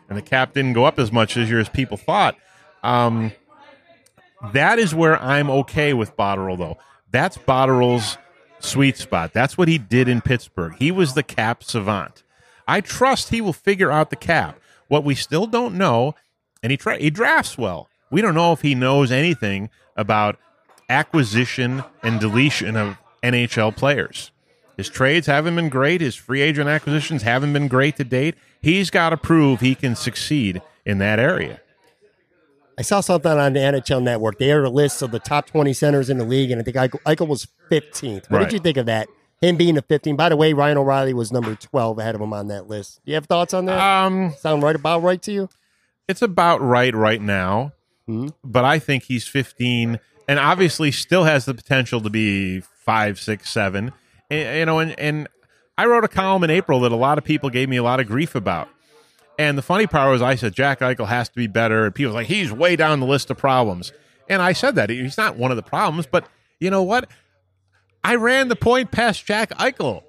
and the cap didn't go up as much this year as people thought. Um, that is where I'm okay with Botterill, though. That's Botterill's sweet spot. That's what he did in Pittsburgh. He was the cap savant. I trust he will figure out the cap. What we still don't know, and he tra- he drafts well. We don't know if he knows anything about acquisition and deletion of NHL players. His trades haven't been great. His free agent acquisitions haven't been great to date. He's got to prove he can succeed in that area. I saw something on the NHL Network. They had a list of the top 20 centers in the league, and I think Eichel, was 15th. What Right. did you think of that? Him being a 15. By the way, Ryan O'Reilly was number 12 ahead of him on that list. Do you have thoughts on that? Um, Sound right about right to you? it's about right right now, Hmm. but I think he's 15 and obviously still has the potential to be five, six, seven. And, you know, and, and I wrote a column in April that a lot of people gave me a lot of grief about. And the funny part was, I said Jack Eichel has to be better, and people were like he's way down the list of problems. And I said that he's not one of the problems, but you know what? I ran the point past Jack Eichel.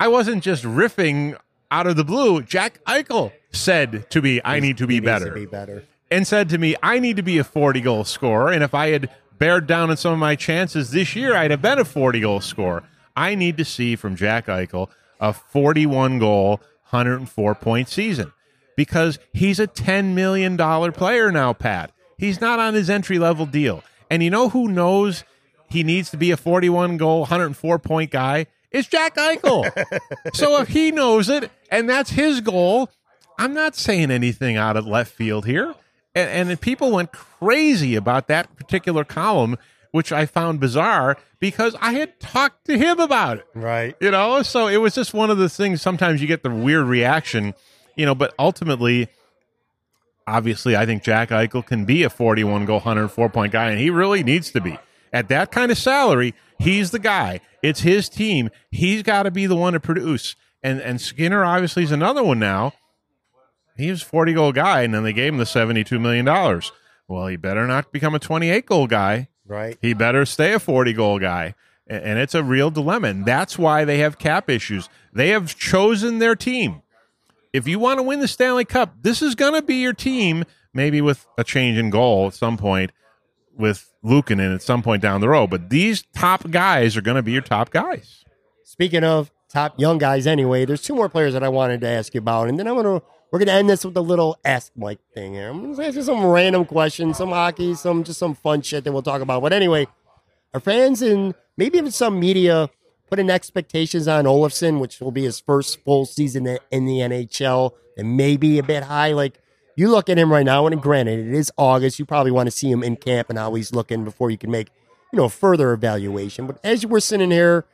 I wasn't just riffing out of the blue. Jack Eichel said to me, "I need to be better." To be better. and said to me, I need to be a 40 goal scorer. And if I had bared down on some of my chances this year, I'd have been a 40 goal scorer. I need to see from Jack Eichel a 41 goal, 104 point season because he's a $10 million player now, Pat. He's not on his entry level deal. And you know who knows he needs to be a 41 goal, 104 point guy? It's Jack Eichel. so if he knows it and that's his goal, I'm not saying anything out of left field here. And, and people went crazy about that particular column, which I found bizarre because I had talked to him about it. Right. You know, so it was just one of the things. Sometimes you get the weird reaction, you know, but ultimately, obviously, I think Jack Eichel can be a 41 goal, 104 point guy, and he really needs to be. At that kind of salary, he's the guy. It's his team. He's got to be the one to produce. And and Skinner obviously is another one now. He was a 40 goal guy, and then they gave him the $72 million. Well, he better not become a 28 goal guy Right. he better stay a 40 goal guy. And it's a real dilemma. And that's why they have cap issues. They have chosen their team. If you want to win the Stanley Cup, this is going to be your team, maybe with a change in goal at some point with Luukkonen at some point down the road. But these top guys are going to be your top guys. Speaking of top young guys, anyway, there's two more players that I wanted to ask you about, and then I'm gonna we're gonna end this with a little ask Mike thing here. I'm gonna ask you some random questions, some hockey, some just some fun shit that we'll talk about. But anyway, our fans and maybe even some media putting expectations on Olofsson, which will be his first full season in the NHL, and maybe a bit high. Like you look at him right now, and granted, it is August. You probably want to see him in camp and how he's looking before you can make you know a further evaluation. But as we're sitting here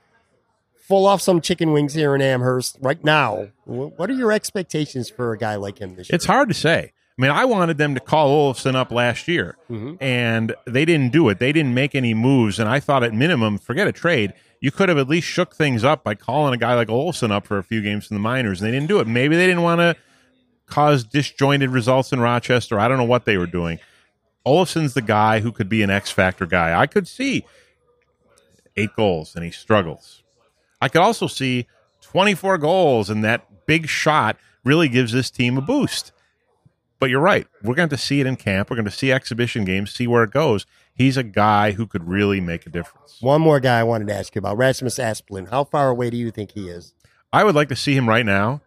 full off some chicken wings here in Amherst right now. What are your expectations for a guy like him this year? It's hard to say. I mean, I wanted them to call Olofsson up last year, mm-hmm. and they didn't do it. They didn't make any moves, and I thought at minimum, forget a trade, you could have at least shook things up by calling a guy like Olofsson up for a few games in the minors, and they didn't do it. Maybe they didn't want to cause disjointed results in Rochester. I don't know what they were doing. Olofsson's the guy who could be an X factor guy. I could see eight goals, and he struggles. I could also see 24 goals, and that big shot really gives this team a boost But you're right. We're going to see it in camp. We're going to see exhibition games, see where it goes. He's a guy who could really make a difference. One more guy I wanted to ask you about Rasmus Asplund. How far away do you think he is? I would like to see him right now.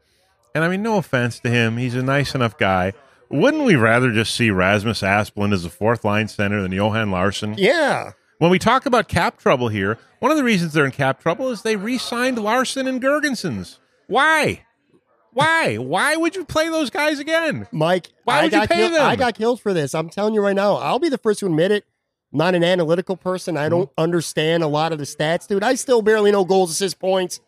And I mean, no offense to him. He's a nice enough guy. Wouldn't we rather just see Rasmus Asplund as a fourth line center than Johan Larsson? Yeah. When we talk about cap trouble here, one of the reasons they're in cap trouble is they re signed Larsson and Girgensons. Why? Why? Why would you play those guys again? Mike, Why I would you got pay killed, them? I got killed for this. I'm telling you right now. I'll be the first to admit it. I'm not an analytical person. I don't mm-hmm. understand a lot of the stats, dude. I still barely know goals, assists, points,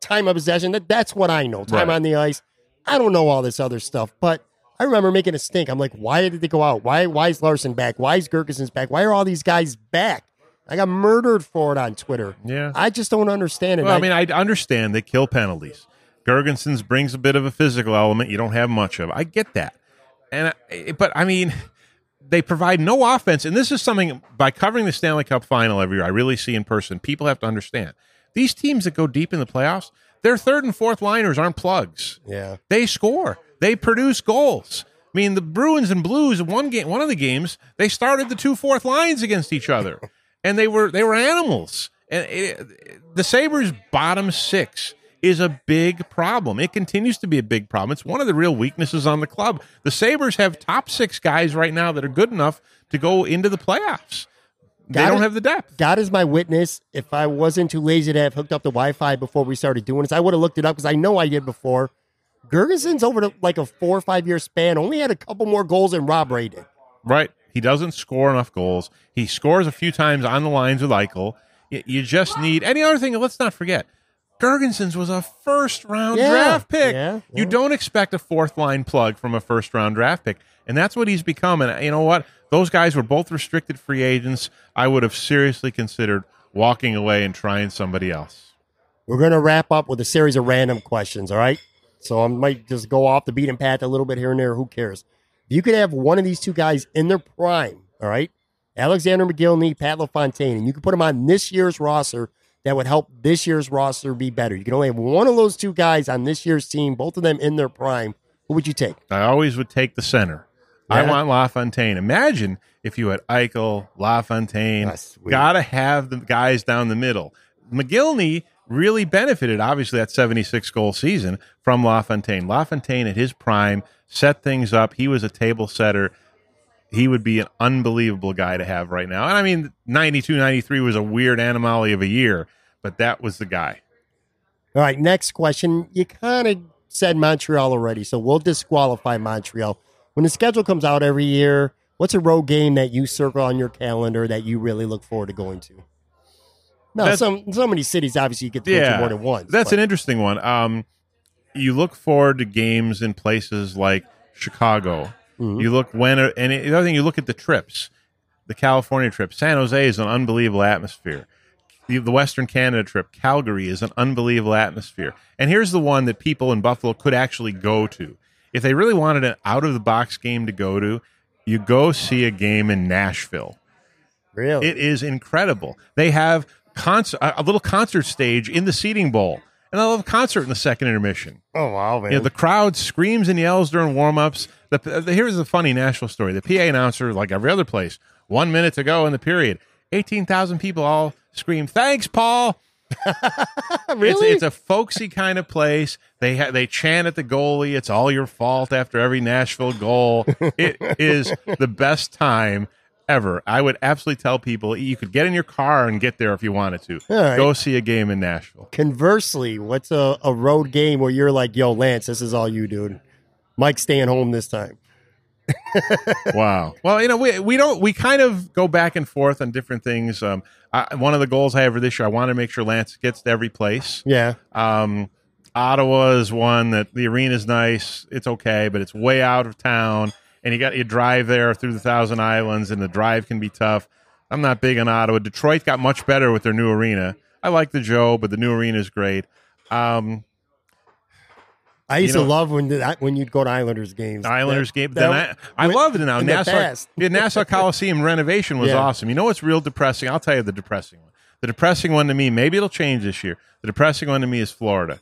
time of possession. That, that's what I know. Time Right. on the ice. I don't know all this other stuff. But I remember making a stink. I'm like, why did they go out? Why why is Larsson back? Why is Girgensons back? Why are all these guys back? I got murdered for it on Twitter. Yeah. I just don't understand it. Well, I mean, I understand they kill penalties. Girgensons brings a bit of a physical element you don't have much of. I get that, and I, eh, but I mean, they provide no offense, and this is something by covering the Stanley Cup Final every year. I really see in person. People have to understand these teams that go deep in the playoffs. Their third and fourth liners aren't plugs. yeah. They score. They produce goals. I mean, the Bruins and Blues one game, one of the games, they started the two fourth lines against each other, and they were they were animals. And it, the Sabres' bottom six is a big problem. It continues to be a big problem. It's one of the real weaknesses on the club. The Sabres have top six guys right now that are good enough to go into the playoffs. They Got don't it. have the depth. God is my witness. If I wasn't too lazy to have hooked up the Wi-Fi before we started doing this, I would have looked it up because I know I did before. Girgensons over the, like a four or five year span only had a couple more goals than Rob Ray did. Right. He doesn't score enough goals. He scores a few times on the lines with Eichel. You, just need any other thing. Let's not forget, Girgensons was a first round Yeah, draft pick. yeah, You don't expect a fourth line plug from a first round draft pick, and that's what he's become. And uh, you know what? Those guys were both restricted free agents. I would have seriously considered walking away and trying somebody else. We're going to wrap up with a series of random questions, all right? So I might just go off the beaten path a little bit here and there. Who cares? If you could have one of these two guys in their prime, all right? Alexander Mogilny, Pat LaFontaine, and you could put them on this year's roster that would help this year's roster be better. You can only have one of those two guys on this year's team, both of them in their prime. Who would you take? I always would take the center. I want LaFontaine. Imagine if you had Eichel, LaFontaine. That's. Gotta have the guys down the middle. McGillney really benefited, obviously, that 76 goal season from LaFontaine. LaFontaine at his prime set things up. He was a table setter. He would be an unbelievable guy to have right now. And I mean, 92 93 was a weird anomaly of a year, but that was the guy. All right, next question. You kind of said Montreal already, so we'll disqualify Montreal. When the schedule comes out every year, what's a road game that you circle on your calendar that you really look forward to going to? No, That's- some so many cities obviously you get to go to more than once. That's but- an interesting one. Um, you look forward to games in places like Chicago. Mhm. You look when, and the other thing, you look at the trips, the California trip. San Jose is an unbelievable atmosphere. The, the Western Canada trip, Calgary, is an unbelievable atmosphere. And here's the one that people in Buffalo could actually go to. If they really wanted an out of the box game to go to, you go see a game in Nashville. really. It is incredible. They have concert, a little concert stage in the seating bowl, and have a concert in the second intermission. oh wow, man! You know, the crowd screams and yells during warm-ups. The, the, here's a funny Nashville story. The PA announcer, like every other place, one minute to go in the period, 18,000 people all scream, thanks, Paul. really? It's, it's a folksy kind of place. They ha- they chant at the goalie. It's all your fault after every Nashville goal. it is the best time ever. I would absolutely tell people you could get in your car and get there if you wanted to. Right. Go see a game in Nashville. Conversely, what's a, a road game where you're like, "Yo, Lance, this is all you, dude." Mike's staying home this time. wow. Well, you know, we we don't we kind of go back and forth on different things. Um, I, one of the goals I have for this year, I want to make sure Lance gets to every place. Yeah, Um, Ottawa is one that the arena's nice. It's okay, but it's way out of town, and you got you drive there through the Thousand Islands, and the drive can be tough. I'm not big on Ottawa. Detroit got much better with their new arena. I like the Joe, but the new arena is great. Um, I used You to love when the, when you'd go to Islanders games. Islanders That- game. that- Then I, I when- loved it now. Nassau, yeah, Nassau Coliseum renovation was Yeah. awesome. You know what's real depressing? I'll tell you the depressing one. The depressing one to me, maybe it'll change this year. The depressing one to me is Florida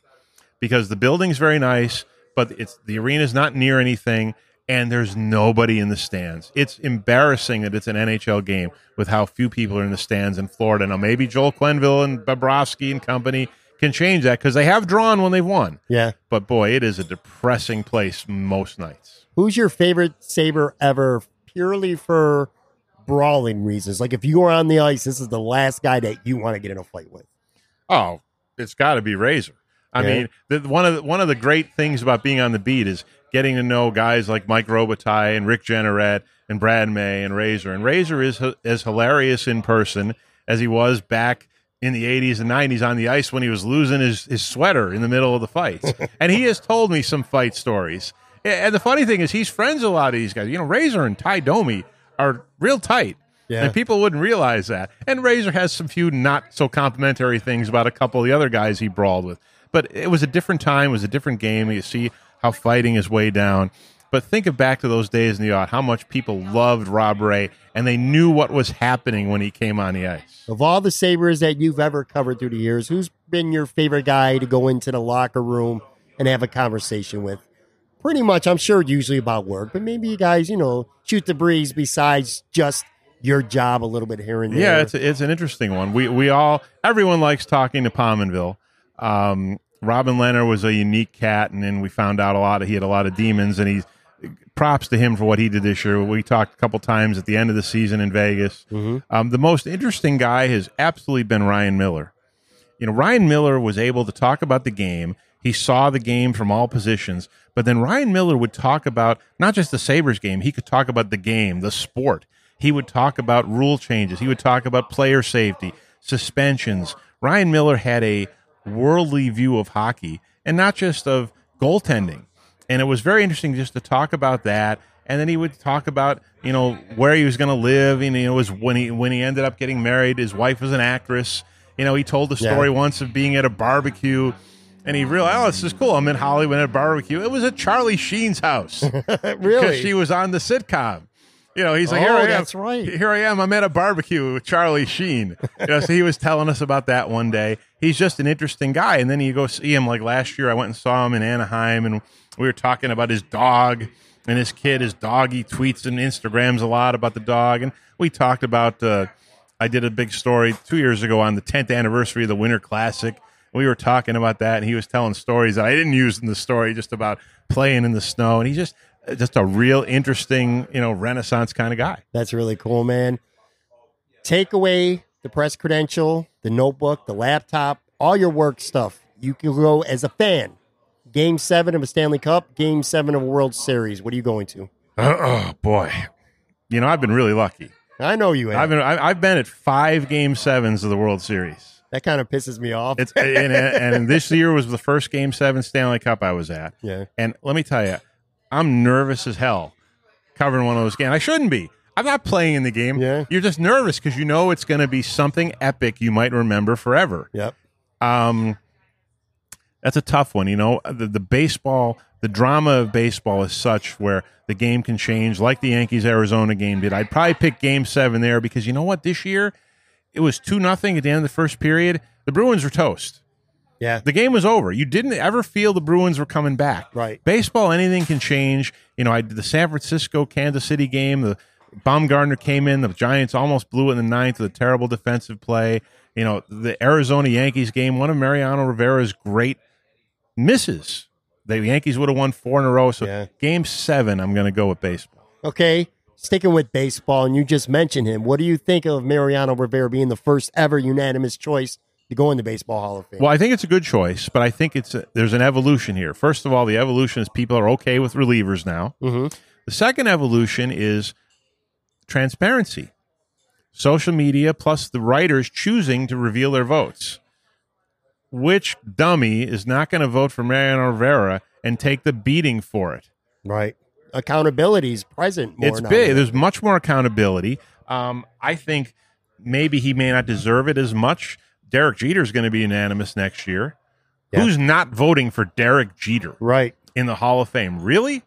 because the building's very nice, but it's the arena's not near anything, and there's nobody in the stands. It's embarrassing that it's an NHL game with how few people are in the stands in Florida. Now, maybe Joel Quenneville and Bobrovsky and company can change that because they have drawn when they've won. Yeah. But boy, it is a depressing place most nights. Who's your favorite Saber ever, purely for brawling reasons? Like if you were on the ice, this is the last guy that you want to get in a fight with. Oh, it's got to be Razor. I Yeah. mean, the, one of the, one of the great things about being on the beat is getting to know guys like Mike Robitaille and Rick Jeanneret and Brad May and Razor. And Razor is h- as hilarious in person as he was back in the 80s and 90s on the ice when he was losing his, his sweater in the middle of the fights. and he has told me some fight stories. And the funny thing is, he's friends with a lot of these guys. You know, Razor and Tie Domi are real tight. Yeah. And people wouldn't realize that. And Razor has some few not so complimentary things about a couple of the other guys he brawled with. But it was a different time, it was a different game. You see how fighting is way down. But think of back to those days in the yacht, how much people loved Rob Ray and they knew what was happening when he came on the ice. Of all the Sabres that you've ever covered through the years, who's been your favorite guy to go into the locker room and have a conversation with? Pretty much, I'm sure, usually about work, but maybe you guys, you know, shoot the breeze besides just your job a little bit here and there. Yeah, it's it's an interesting one. We we all everyone likes talking to Pominville. Um, Robin Lehner was a unique cat, and then we found out a lot. He had a lot of demons, and he props to him for what he did this year. We talked a couple times at the end of the season in Vegas. Um, the most interesting guy has absolutely been Ryan Miller. You know, Ryan Miller was able to talk about the game. He saw the game from all positions, but then Ryan Miller would talk about not just the Sabres game, he could talk about the game, the sport. He would talk about rule changes. He would talk about player safety, suspensions. Ryan Miller had a worldly view of hockey and not just of goaltending. And it was very interesting just to talk about that. And then he would talk about, you know, where he was going to live. And, you know, it was when he, when he ended up getting married, his wife was an actress. You know, he told the Yeah. story once of being at a barbecue and he realized, oh, this is cool. I'm in Hollywood at a barbecue. It was at Charlie Sheen's house because really? she was on the sitcom. You know, he's like, here Oh, I am. that's right. Here I am. I'm at a barbecue with Charlie Sheen. You know, so he was telling us about that one day. He's just an interesting guy. And then you go see him like last year. I went and saw him in Anaheim, and we were talking about his dog and his kid. His dog. He tweets and Instagrams a lot about the dog, and we talked about. Uh, I did a big story two years ago on the 10th anniversary of the Winter Classic. We were talking about that, and he was telling stories that I didn't use in the story, just about playing in the snow. And he's just just a real interesting, you know, Renaissance kind of guy. That's really cool, man. Take away the press credential, the notebook, the laptop, all your work stuff. You can go as a fan. Game seven of a Stanley Cup, game seven of a World Series. What are you going to? Oh boy, you know, I've been really lucky. I know you have. I've been I- I've been at five game sevens of the World Series. that kind of pisses me off. It's and, and this year was the first game seven Stanley Cup I was at. yeah. And let me tell you, I'm nervous as hell covering one of those games. I shouldn't be. I'm not playing in the game. Yeah. You're just nervous because you know it's going to be something epic you might remember forever. Yep. Um, that's a tough one. You know, the, the baseball, the drama of baseball is such where the game can change, like the Yankees Arizona game did. I'd probably pick Game Seven there because you know what? This year, it was two nothing at the end of the first period. The Bruins were toast. Yeah. The game was over. You didn't ever feel the Bruins were coming back. Right. Baseball, anything can change. You know, I did the San Francisco Kansas City game. The Bumgarner came in. The Giants almost blew it in the ninth with a terrible defensive play. You know, the Arizona Yankees game, one of Mariano Rivera's great misses. The Yankees would have won four in a row. So, Yeah. game seven, I'm going to go with baseball. Okay. Sticking with baseball, and you just mentioned him. What do you think of Mariano Rivera being the first ever unanimous choice to go in the Baseball Hall of Fame? Well, I think it's a good choice, but I think it's a, there's an evolution here. First of all, the evolution is people are okay with relievers now. Mhm. The second evolution is transparency. Social media plus the writers choosing to reveal their votes. Which dummy is not going to vote for Mariano Rivera and take the beating for it? Right. Accountability is present more it's now. big. There's much more accountability. Um, I think maybe he may not deserve it as much. Derek Jeter is going to be unanimous next year. Yeah. Who's not voting for Derek Jeter Right. in the Hall of Fame? Really?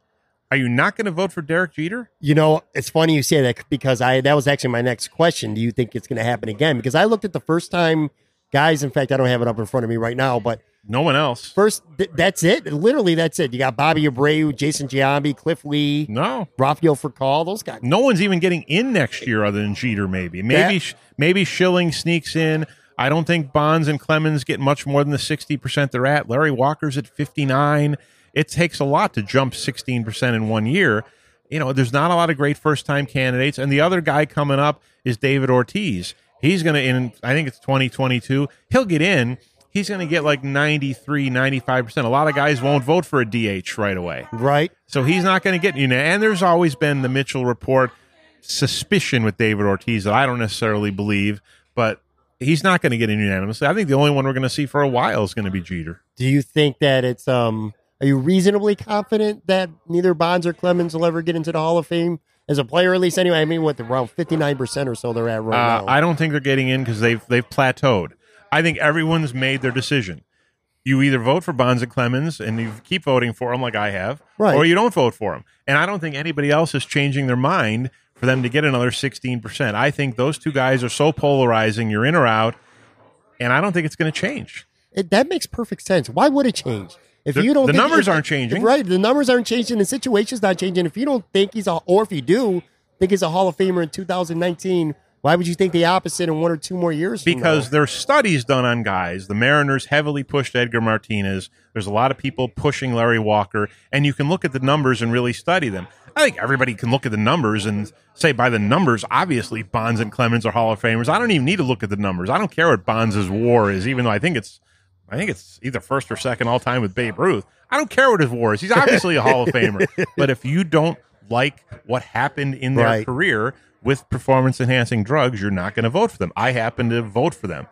Are you not going to vote for Derek Jeter? You know, it's funny you say that because I that was actually my next question. Do you think it's going to happen again? Because I looked at the first time guys. In fact, I don't have it up in front of me right now, but No one else. First, th- that's it. Literally, that's it. You got Bobby Abreu, Jason Giambi, Cliff Lee, No. Rafael Furcal. Those guys. No one's even getting in next year other than Jeter. Maybe, maybe, That- maybe Schilling sneaks in. I don't think Bonds and Clemens get much more than the sixty percent they're at. Larry Walker's at fifty nine. It takes a lot to jump sixteen percent in one year. You know, there's not a lot of great first time candidates. And the other guy coming up is David Ortiz. He's going to in. I think it's twenty twenty two. He'll get in. He's going to get like 93, 95%. A lot of guys won't vote for a DH right away. Right. So he's not going to get you know. And there's always been the Mitchell report suspicion with David Ortiz that I don't necessarily believe, he's not going to get in unanimously. I think the only one we're going to see for a while is going to be Jeter. Do you think that it's um? Are you reasonably confident that neither Bonds or Clemens will ever get into the Hall of Fame as a player? At least, anyway. I mean, what around fifty nine percent or so they're at right Uh, now. I don't think they're getting in because they've they've plateaued. I think everyone's made their decision. You either vote for Bonds and Clemens and you keep voting for them like I have, Right. or you don't vote for them. And I don't think anybody else is changing their mind for them to get another 16%. I think those two guys are so polarizing, you're in or out, and I don't think it's going to change. It, that makes perfect sense. Why would it change? If The- you don't, the numbers aren't changing. right? The numbers aren't changing. The situation's not changing. If you don't think he's a, or if you do think he's a Hall of Famer in 2019, why would you think the opposite in one or two more years? from because there's studies done on guys. The Mariners heavily pushed Edgar Martinez. There's a lot of people pushing Larry Walker, and you can look at the numbers and really study them. I think everybody can look at the numbers and say by the numbers, obviously Bonds and Clemens are Hall of Famers. I don't even need to look at the numbers. I don't care what Bonds' WAR is, even though I think it's I think it's either first or second all time with Babe Ruth. I don't care what his WAR is. He's obviously a Hall of Famer. But if you don't like what happened in their Right. career with performance enhancing drugs, you're not going to vote for them. I happen to vote for them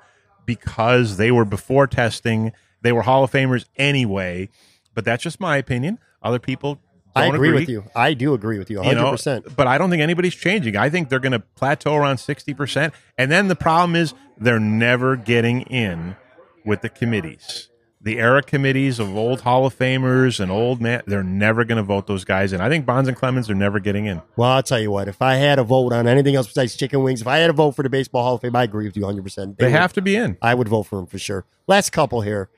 because they were before testing. They were Hall of Famers anyway. But that's just my opinion. Other people I don't agree, with you. I do agree with you 100. you know, percent but I don't think anybody's changing. I think they're going to plateau around 60%. And then the problem is they're never getting in with the committees. The era committees of old Hall of Famers and old man, they're never going to vote those guys in. I think Bonds and Clemens are never getting in. Well, I'll tell you what. If I had a vote on anything else besides chicken wings, if I had a vote for the Baseball Hall of Fame, I agree with you 100. percent They have to be in. I would vote for them for sure. Last couple here.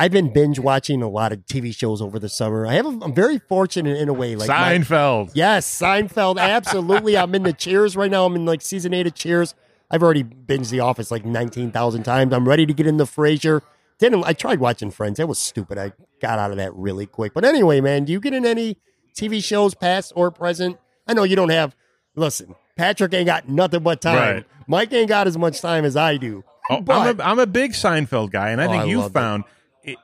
I've been binge watching a lot of TV shows over the summer. I have. A, I'm very fortunate in a way. Like my- Seinfeld. Yes, Seinfeld. Absolutely. I'm in the Cheers right now. I'm in like season eight of Cheers. I've already binged The Office like 19,000 times. I'm ready to get into Frasier. Didn't I tried watching Friends? That was stupid. I got out of that really quick. But anyway, man, do you get in any TV shows, past or present? I know you don't have. Listen, Patrick ain't got nothing but time. Right. Mike ain't got as much time as I do. Oh, but I'm, a, I'm a big Seinfeld guy, and I Oh, think I you found.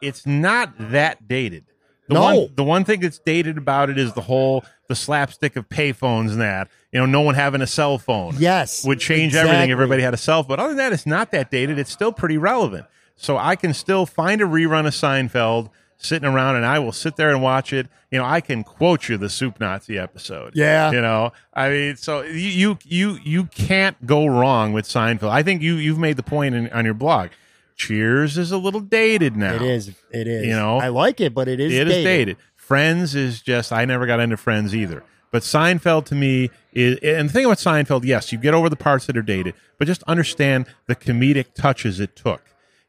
It's not that dated. The No. one, the one thing that's dated about it is the whole the slapstick of payphones and that you know no one having a cell phone. yes, would change exactly. everything. if Everybody had a cell phone. But other than that, it's not that dated. It's still pretty relevant. So I can still find a rerun of Seinfeld sitting around, and I will sit there and watch it. You know, I can quote you the Soup Nazi episode. Yeah. you know, I mean, so you you you, you can't go wrong with Seinfeld. I think you you've made the point in, on your blog. Cheers is a little dated now. It is. It is. You know? I like it, but it is. It is dated. dated. Friends is just I never got into Friends either. But Seinfeld to me is and the thing about Seinfeld, yes, you get over the parts that are dated, but just understand the comedic touches it took.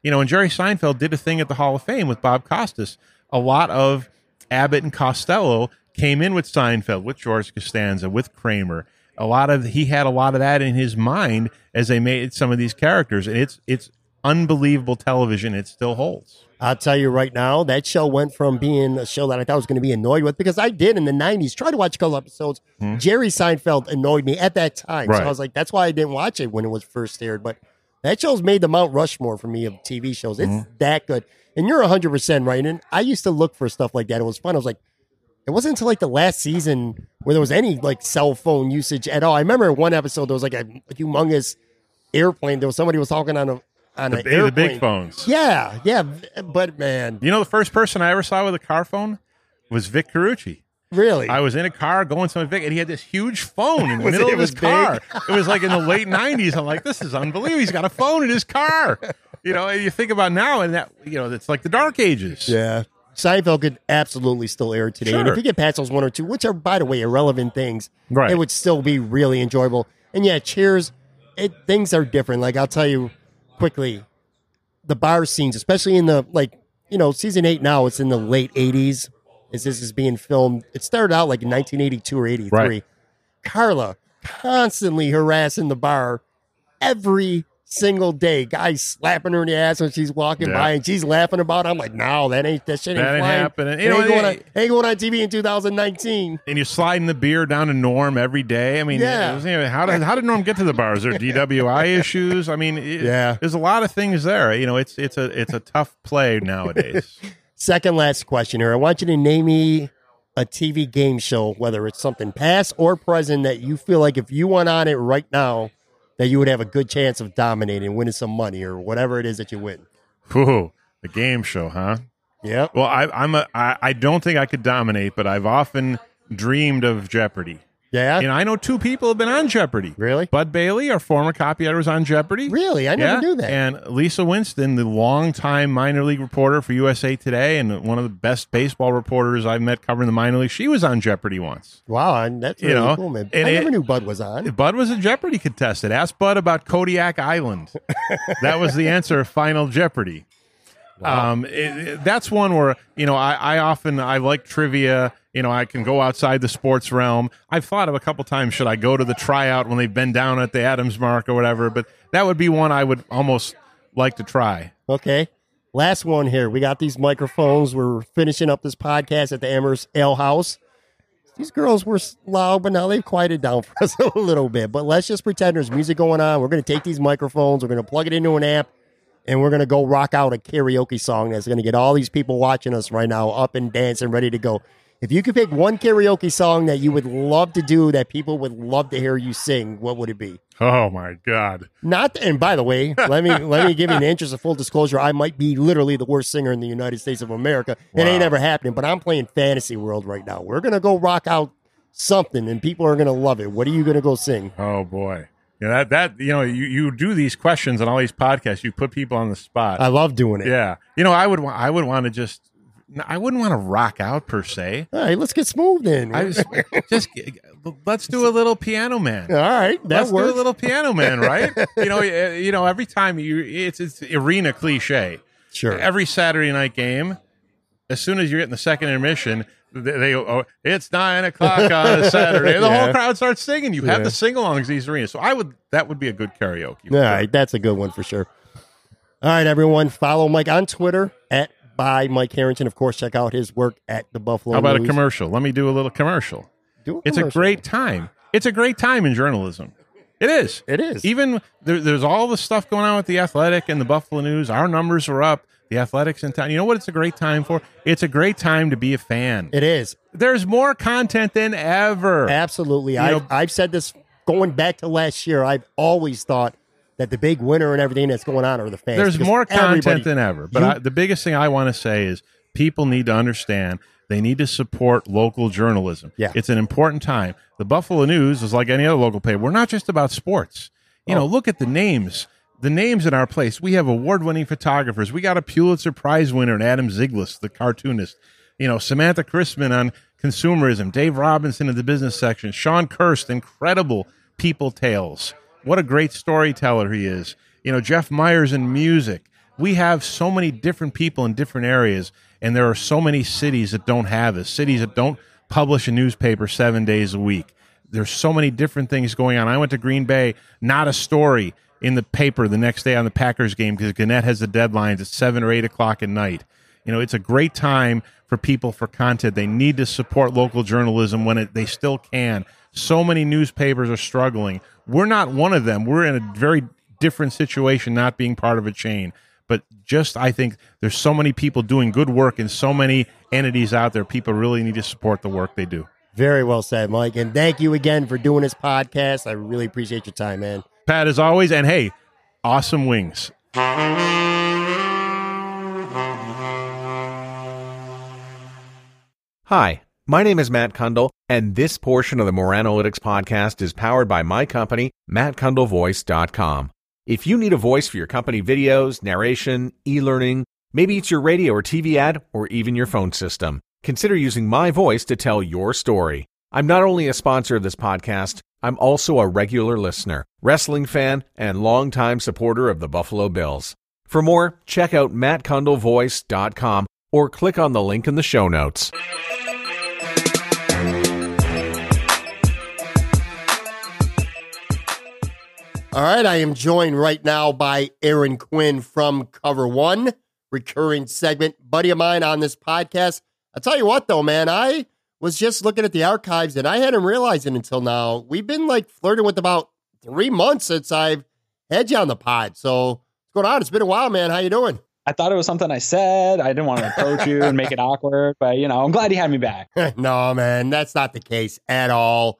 You know, and Jerry Seinfeld did a thing at the Hall of Fame with Bob Costas. A lot of Abbott and Costello came in with Seinfeld, with George Costanza, with Kramer. A lot of he had a lot of that in his mind as they made some of these characters, and it's it's unbelievable television. It still holds. I'll tell you right now, that show went from being a show that I thought I was going to be annoyed with because I did in the 90s try to watch a couple episodes. Jerry Seinfeld annoyed me at that time. So Hmm. I was like, that's why I didn't watch it when it was first aired. But that show's made the Mount Rushmore for me of TV shows. It's Hmm. that good. And you're 100% right. And I used to look for stuff like that. It was fun. I was like, it wasn't until like the last season where there was any like cell phone usage at all. I remember one episode there was like a humongous airplane. There was somebody was talking on a on The, an big- the big phones. Yeah, yeah, but man, You know, the first person I ever saw with a car phone was Vic Carucci. really, I was in a car going somewhere, Vic, and he had this huge phone in the middle it of his car. It was like in the late '90s. I'm like, this is unbelievable. He's got a phone in his car. You know, and you think about now, and that you know, it's like the Dark Ages. yeah. Seinfeld could absolutely still air today, and if you get past those one or two, which are by the way irrelevant things, Right. it would still be really enjoyable. And yeah, Cheers, it things are different. Like I'll tell you quickly, the bar scenes, especially in the like you know season eight now. It's in the late '80s. As this is being filmed, it started out like in 1982 or '83. Right. Carla constantly harassing the bar every single day. Guys slapping her in the ass when she's walking Yeah. by, and she's laughing about. it. I'm like, no, that ain't that shit ain't That ain't happening. You know, ain't, going on, ain't going on TV in 2019. and you're sliding the beer down to Norm every day. I mean, Yeah. was- you know, how did how did Norm get to the bar? Is there DWI issues? I mean, it- Yeah. there's a lot of things there. You know, it's it's a it's a tough play nowadays. Second last question here. I want you to name me a TV game show, whether it's something past or present, that you feel like if you went on it right now, that you would have a good chance of dominating, winning some money or whatever it is that you win. Whew, the game show, huh? Yeah. Well, I, I'm a I, I don't think I could dominate, but I've often dreamed of Jeopardy. Yeah. And I know two people have been on Jeopardy. Really? Bud Bailey, our former copy editor, was on Jeopardy. Really? I never Yeah, knew that. And Lisa Winston, the longtime minor league reporter for USA Today and one of the best baseball reporters I've met covering the minor league, she was on Jeopardy once. wow, and that's You know, cool, man. and I it- never knew Bud was on. Bud was a Jeopardy contestant. Ask Bud about Kodiak Island. that was the answer of Final Jeopardy. Um, it- it- that's one where you know I, I often I like trivia. You know, I can go outside the sports realm. I've thought of a couple times should I go to the tryout when they've been down at the Adams Mark or whatever. But that would be one I would almost like to try. Okay. Last one here. We got these microphones. We're finishing up this podcast at the Amherst Ale House. These girls were loud, but now they've quieted down for us a little bit. But let's just pretend there's music going on. We're going to take these microphones, we're going to plug it into an amp, and we're going to go rock out a karaoke song that's going to get all these people watching us right now up and dancing, ready to go. If you could pick one karaoke song that you would love to do that people would love to hear you sing, what would it be? Oh my God! Not and by the way, let me let me give you an interest of full disclosure. I might be literally the worst singer in the United States of America. It ain't ever happening, but I'm playing fantasy world right now. We're gonna go rock out something and people are gonna love it. What are you gonna go sing? Oh boy! Yeah, that that you know you you do these questions on all these podcasts. You put people on the spot. I love doing it. Yeah, you know, I would wa- I would want to just I wouldn't want to rock out per se. All right, let's get smooth then. I just just let's do a little piano man. All right, that let's works. do a little piano man, right? you know, you know, every time you it's it's arena cliche. sure. Every Saturday night game, as soon as you're getting the second intermission, they, they go, oh, it's nine o'clock on a Saturday. And the Yeah. whole crowd starts singing. You have Yeah. the sing-alongs these arenas. So I would that would be a good karaoke. All right, that's a good one for sure. All right, everyone, follow Mike on Twitter at by Mike Harrington. Of course, check out his work at the Buffalo. How about a News. commercial? Let me do a little commercial. Do It's a commercial. great time. It's a great time in journalism. It is. It is. Even there, there's all the stuff going on with the Athletic and the Buffalo News. Our numbers are up. The Athletics in town. You know what? It's a great time for. It's a great time to be a fan. It is. There's more content than ever. Absolutely. You I've, I've said this going back to last year. I've always thought that the big winner and everything that's going on are the fans. There's more content than ever. But You- I, the biggest thing I want to say is people need to understand they need to support local journalism. Yeah. It's an important time. The Buffalo News is like any other local paper. We're not just about sports. You Oh. know, look at the names. The names in our place. We have award-winning photographers. We got a Pulitzer Prize winner in Adam Zyglis, the cartoonist. You know, Samantha Christmann on consumerism. Dave Robinson in the business section. Sean Kirst, incredible people tales. What a great storyteller he is. You know, Jeff Miers in music. We have so many different people in different areas, and there are so many cities that don't have this. Cities that don't publish a newspaper seven days a week. There's so many different things going on. I went to Green Bay, not a story in the paper the next day on the Packers game because Gannett has the deadlines at seven or eight o'clock at night. You know, it's a great time for people for content. They need to support local journalism when it, they still can. So many newspapers are struggling. We're not one of them. We're in a very different situation, not being part of a chain. But just, I think there's so many people doing good work and so many entities out there. People really need to support the work they do. Very well said, Mike. And thank you again for doing this podcast. I really appreciate your time, man. Pat, as always, and hey, awesome wings. Hi, my name is Matt Kundle, and this portion of the More Analytics podcast is powered by my company, MattKundleVoice.com. If you need a voice for your company videos, narration, e-learning, maybe it's your radio or TV ad, or even your phone system, consider using my voice to tell your story. I'm not only a sponsor of this podcast, I'm also a regular listener, wrestling fan, and longtime supporter of the Buffalo Bills. For more, check out mattkundlevoice.com or click on the link in the show notes. All right, I am joined right now by Aaron Quinn from Cover One, recurring segment, buddy of mine on this podcast. I'll tell you what, though, man, I was just looking at the archives and I hadn't realized it until now. We've been like flirting with about three months since I've had you on the pod. So what's going on? It's been a while, man. How you doing? I thought it was something I said. I didn't want to approach you and make it awkward, but you know, I'm glad you had me back. no, man, that's not the case at all.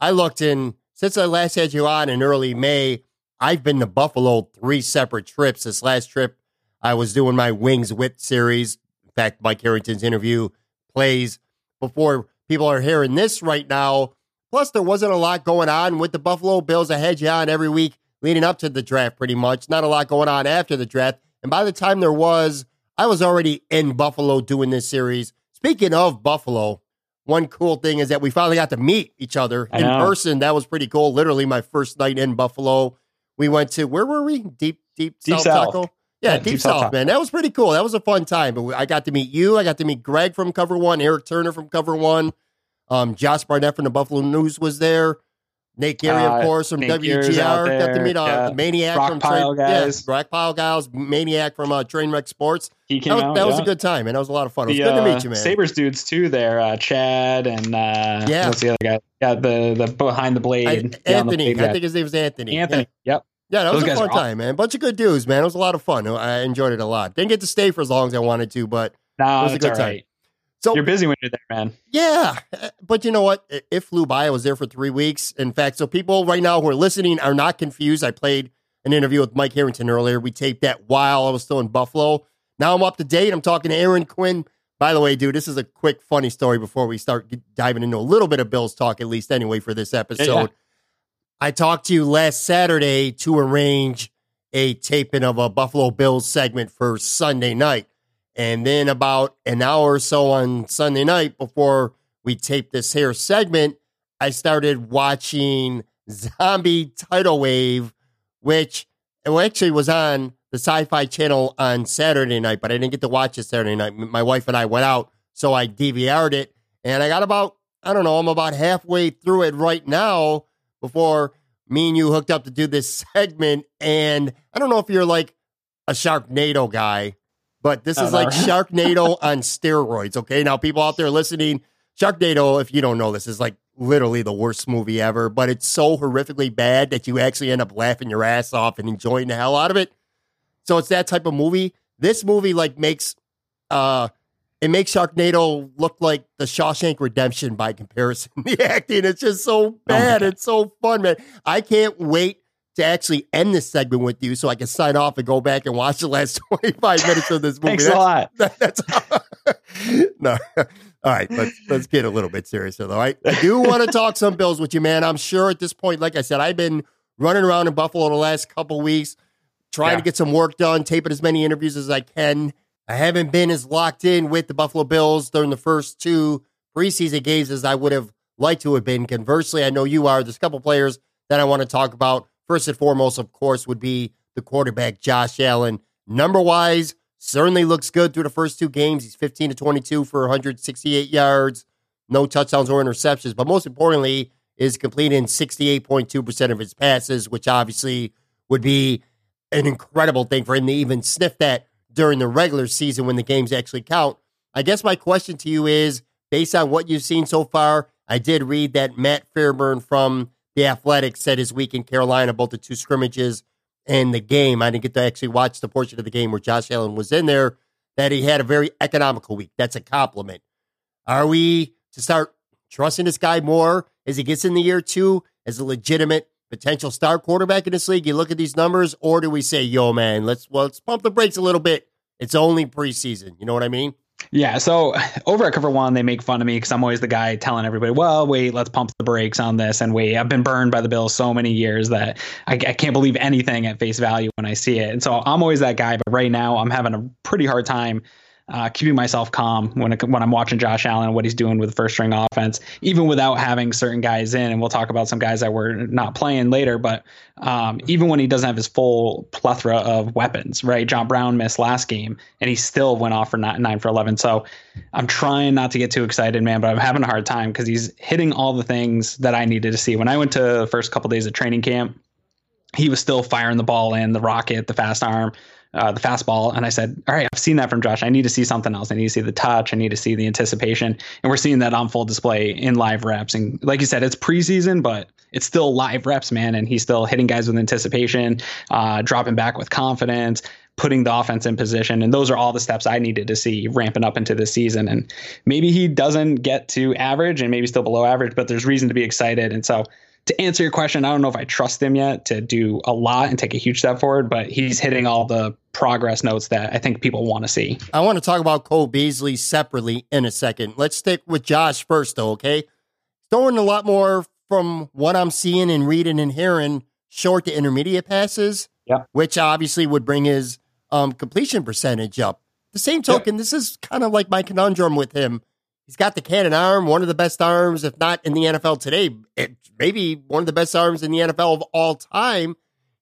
I looked in since I last had you on in early May. I've been to Buffalo three separate trips. This last trip, I was doing my Wings With series. In fact, Mike Harrington's interview plays before people are hearing this right now. Plus, there wasn't a lot going on with the Buffalo Bills. ahead you on every week leading up to the draft, pretty much. Not a lot going on after the draft. And by the time there was, I was already in Buffalo doing this series. Speaking of Buffalo, one cool thing is that we finally got to meet each other in person. That was pretty cool. Literally, my first night in Buffalo. We went to where were we? Deep, deep, deep South, South. Taco. Yeah, Yeah, Deep, Deep South, South man. That was pretty cool. That was a fun time. But I got to meet you. I got to meet Greg from Cover One, Eric Turner from Cover One. Um, Josh Barnett from the Buffalo News was there. Nate Gary, of Uh, course, from WGR. Got to meet uh, yeah. Maniac Rock from Pile Train, guys. Yeah, Rock Pile guys, Maniac from uh, Trainwreck Sports. He That came was, out. that was a good time, and that was a lot of fun. It was The, good to uh, meet you, man. Sabres dudes too there, uh, Chad and uh, Yeah. what's the other guy? Yeah, the the behind the blade. I- Yeah, on the Anthony, blade I think his name was Anthony. Anthony. Yep. Yeah, that was a fun are awesome. time, man. Bunch of good dudes, man. It was a lot of fun. I enjoyed it a lot. Didn't get to stay for as long as I wanted to, but No, It was a good time. right. so You're busy when you're there, man. Yeah, uh, but you know what? It, it flew by. I was there for three weeks. In fact, so people right now who are listening are not confused. I played an interview with Mike Harrington earlier. We taped that while I was still in Buffalo. Now I'm up to date. I'm talking to Aaron Quinn. By the way, dude, this is a quick funny story before we start diving into a little bit of Bills talk, at least anyway, for this episode. yeah. I talked to you last Saturday to arrange a taping of a Buffalo Bills segment for Sunday night. And then about an hour or so on Sunday night before we taped this here segment, I started watching Zombie Tidal Wave, which actually was on the Sci Fi channel on Saturday night, but I didn't get to watch it Saturday night. My wife and I went out, so I DVR'd it. And I got about, I don't know, I'm about halfway through it right now before me and you hooked up to do this segment. And I don't know if you're like a Sharknado guy, but this is like Sharknado on steroids. Okay. Now, people out there listening, Sharknado, if you don't know this, is like literally the worst movie ever, but it's so horrifically bad that you actually end up laughing your ass off and enjoying the hell out of it. So it's that type of movie. This movie like makes uh it makes Sharknado look like the Shawshank Redemption by comparison. the acting is just so oh bad. God. it's so fun, man. I can't wait to actually end this segment with you so I can sign off and go back and watch the last 25 minutes of this movie. Thanks That's- a lot. that- that's no. All right, let's let's get a little bit serious though. All right, I do want to talk some Bills with you, man. I'm sure at this point, like I said, I've been running around in Buffalo the last couple weeks, trying Yeah. to get some work done, taping as many interviews as I can. I haven't been as locked in with the Buffalo Bills during the first two preseason games as I would have liked to have been. Conversely, I know you are. There's a couple players that I want to talk about. First and foremost, of course, would be the quarterback, Josh Allen. Number wise, certainly looks good through the first two games. He's 15 to 22 for 168 yards, no touchdowns or interceptions, but most importantly, is completing 68.2% of his passes, which obviously would be an incredible thing for him to even sniff that during the regular season when the games actually count. I guess my question to you is based on what you've seen so far, I did read that Matt Fairburn from The Athletic said his week in Carolina, both the two scrimmages and the game. I didn't get to actually watch the portion of the game where Josh Allen was in there, that he had a very economical week. That's a compliment. Are we to start trusting this guy more as he gets in the year two as a legitimate potential star quarterback in this league? You look at these numbers, or do we say, yo, man, let's well, let's pump the brakes a little bit. It's only preseason. You know what I mean? Yeah. So over at Cover One, they make fun of me because I'm always the guy telling everybody, well, wait, let's pump the brakes on this. And wait, I've been burned by the Bills so many years that I, I can't believe anything at face value when I see it. And so I'm always that guy. But right now, I'm having a pretty hard time uh, keeping myself calm when it, when I'm watching Josh Allen and what he's doing with the first string offense, even without having certain guys in. And we'll talk about some guys that were not playing later, but um, even when he doesn't have his full plethora of weapons, right? John Brown missed last game, and he still went off for nine, nine for eleven. So I'm trying not to get too excited, man, but I'm having a hard time because he's hitting all the things that I needed to see. When I went to the first couple days of training camp, he was still firing the ball in, the rocket, the fast arm uh, the fastball. And I said, all right, I've seen that from Josh. I need to see something else. I need to see the touch. I need to see the anticipation. And we're seeing that on full display in live reps. And like you said, it's preseason, but it's still live reps, man. And he's still hitting guys with anticipation, uh, dropping back with confidence, putting the offense in position. And those are all the steps I needed to see ramping up into this season. And maybe he doesn't get to average and maybe still below average, but there's reason to be excited. And so to answer your question, I don't know if I trust him yet to do a lot and take a huge step forward, but he's hitting all the progress notes that I think people want to see. I want to talk about Cole Beasley separately in a second. Let's stick with Josh first, though, okay? Throwing a lot more from what I'm seeing and reading and hearing short to intermediate passes, yeah. which obviously would bring his um, completion percentage up. The same token, this is kind of like my conundrum with him. He's got the cannon arm, one of the best arms, if not in the NFL today, it, maybe one of the best arms in the NFL of all time.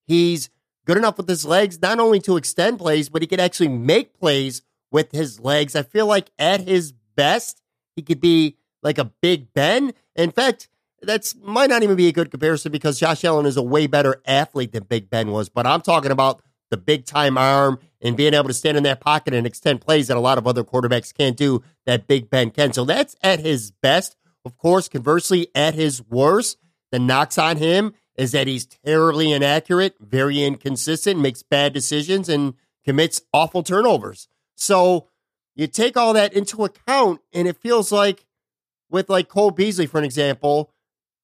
He's good enough with his legs, not only to extend plays, but he could actually make plays with his legs. I feel like at his best, he could be like a Big Ben. In fact, that's might not even be a good comparison because Josh Allen is a way better athlete than Big Ben was. But I'm talking about the big time arm and being able to stand in that pocket and extend plays that a lot of other quarterbacks can't do that Big Ben can. So that's at his best. Of course, conversely, at his worst, the knocks on him is that he's terribly inaccurate, very inconsistent, makes bad decisions, and commits awful turnovers. So you take all that into account, and it feels like with like Cole Beasley, for an example,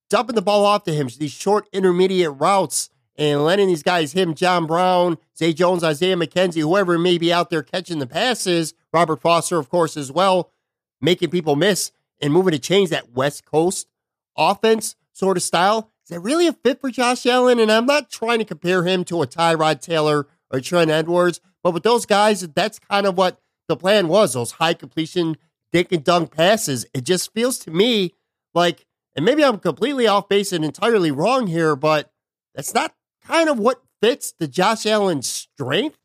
dumping the ball off to him, these short intermediate routes, and letting these guys, him, John Brown, Zay Jones, Isaiah McKenzie, whoever may be out there catching the passes, Robert Foster, of course, as well, making people miss and moving to change that West Coast offense sort of style is that really a fit for Josh Allen? And I'm not trying to compare him to a Tyrod Taylor or Trent Edwards, but with those guys, that's kind of what the plan was those high completion, dink and dunk passes. It just feels to me like, and maybe I'm completely off base and entirely wrong here, but that's not kind of what fits the Josh Allen strength.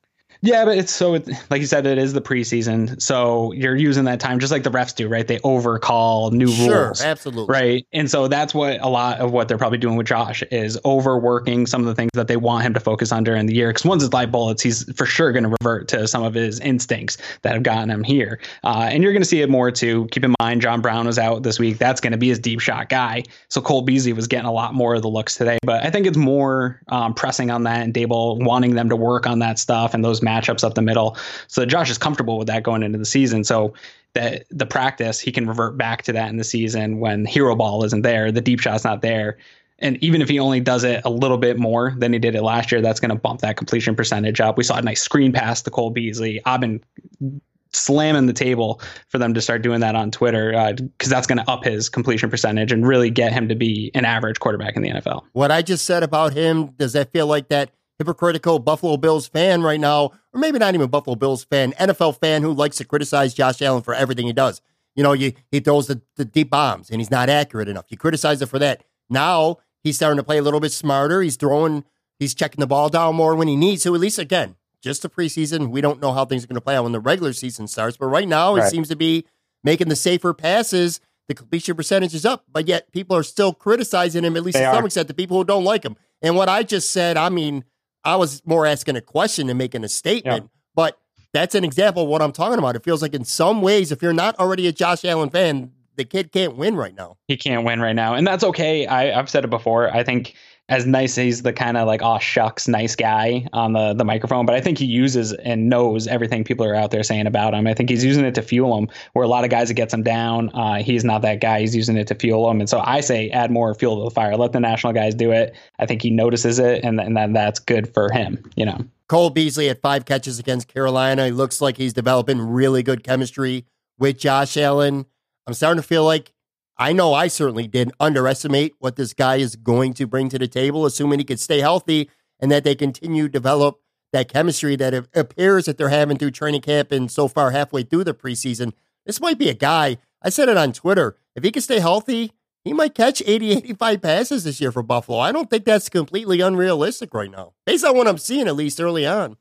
Yeah, but it's so like you said, it is the preseason, so you're using that time just like the refs do, right? They overcall new rules. sure, rules, absolutely, right? And so that's what a lot of what they're probably doing with Josh is overworking some of the things that they want him to focus on during the year. Because once it's light bullets, he's for sure going to revert to some of his instincts that have gotten him here, uh, and you're going to see it more too. Keep in mind, John Brown was out this week; that's going to be his deep shot guy. So Cole Beasley was getting a lot more of the looks today, but I think it's more um, pressing on that and Daboll wanting them to work on that stuff and those matchups up the middle. So Josh is comfortable with that going into the season. So that the practice he can revert back to that in the season when hero ball isn't there, the deep shot's not there. And even if he only does it a little bit more than he did it last year, that's going to bump that completion percentage up. We saw a nice screen pass to Cole Beasley. I've been slamming the table for them to start doing that on Twitter because uh, that's going to up his completion percentage and really get him to be an average quarterback in the NFL. What I just said about him, does that feel like that hypocritical Buffalo Bills fan right now, or maybe not even Buffalo Bills fan, NFL fan who likes to criticize Josh Allen for everything he does. You know, you, he throws the, the deep bombs and he's not accurate enough. You criticize it for that. Now he's starting to play a little bit smarter. He's throwing, he's checking the ball down more when he needs to. At least again, just the preseason. We don't know how things are going to play out when the regular season starts. But right now, right. he seems to be making the safer passes. The completion percentage is up, but yet people are still criticizing him, at least they to are. some extent, the people who don't like him. And what I just said, I mean, I was more asking a question than making a statement, yeah. but that's an example of what I'm talking about. It feels like in some ways, if you're not already a Josh Allen fan, the kid can't win right now. He can't win right now. And that's okay. I, I've said it before. I think as nice as he's the kind of like oh shucks nice guy on the the microphone but i think he uses and knows everything people are out there saying about him. I think he's using it to fuel him. Where a lot of guys it gets him down uh, he's not that guy he's using it to fuel him. And so i say add more fuel to the fire. Let the national guys do it. I think he notices it and, and then that's good for him you know. Cole beasley had five catches against carolina. He looks like he's developing really good chemistry with josh allen. I'm starting to feel like I know I certainly did underestimate what this guy is going to bring to the table, assuming he could stay healthy and that they continue to develop that chemistry that it appears that they're having through training camp and so far halfway through the preseason. This might be a guy. I said it on Twitter. If he can stay healthy, he might catch 80, 85 passes this year for Buffalo. I don't think that's completely unrealistic right now, based on what I'm seeing, at least early on.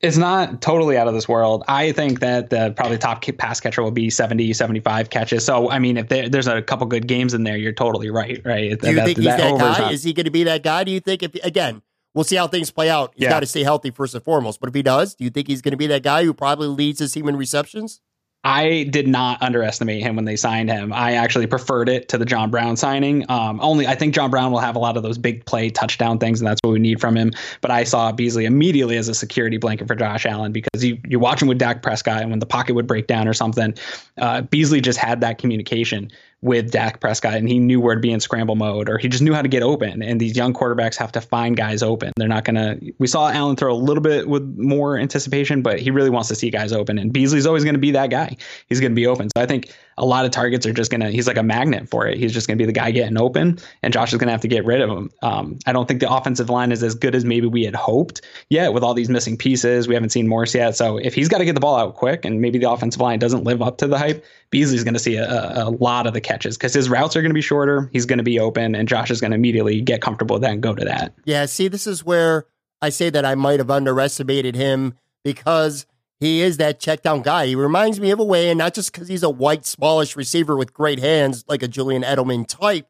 It's not totally out of this world. I think that the probably top pass catcher will be 70, 75 catches. So, I mean, if there, there's a couple good games in there, you're totally right, right? Do you that, think he's that, that guy? Not, Is he going to be that guy? Do you think, if again, we'll see how things play out. He's yeah. got to stay healthy first and foremost. But if he does, do you think he's going to be that guy who probably leads his team in receptions? I did not underestimate him when they signed him. I actually preferred it to the John Brown signing. Um, only I think John Brown will have a lot of those big play touchdown things, and that's what we need from him. But I saw Beasley immediately as a security blanket for Josh Allen because you you watch him with Dak Prescott, and when the pocket would break down or something, uh, Beasley just had that communication with Dak Prescott and he knew where to be in scramble mode or he just knew how to get open. And these young quarterbacks have to find guys open. They're not going to, we saw Allen throw a little bit with more anticipation, but he really wants to see guys open. And Beasley's always going to be that guy. He's going to be open. So I think a lot of targets are just going to, he's like a magnet for it. He's just going to be the guy getting open and Josh is going to have to get rid of him. Um, I don't think the offensive line is as good as maybe we had hoped yet with all these missing pieces. We haven't seen Morse yet. So if he's got to get the ball out quick and maybe the offensive line doesn't live up to the hype, Beasley's going to see a, a lot of the catches because his routes are going to be shorter. He's going to be open, and Josh is going to immediately get comfortable with that and go to that. Yeah, see, this is where I say that I might have underestimated him because he is that check down guy. He reminds me of a way, and not just because he's a white, smallish receiver with great hands like a Julian Edelman type,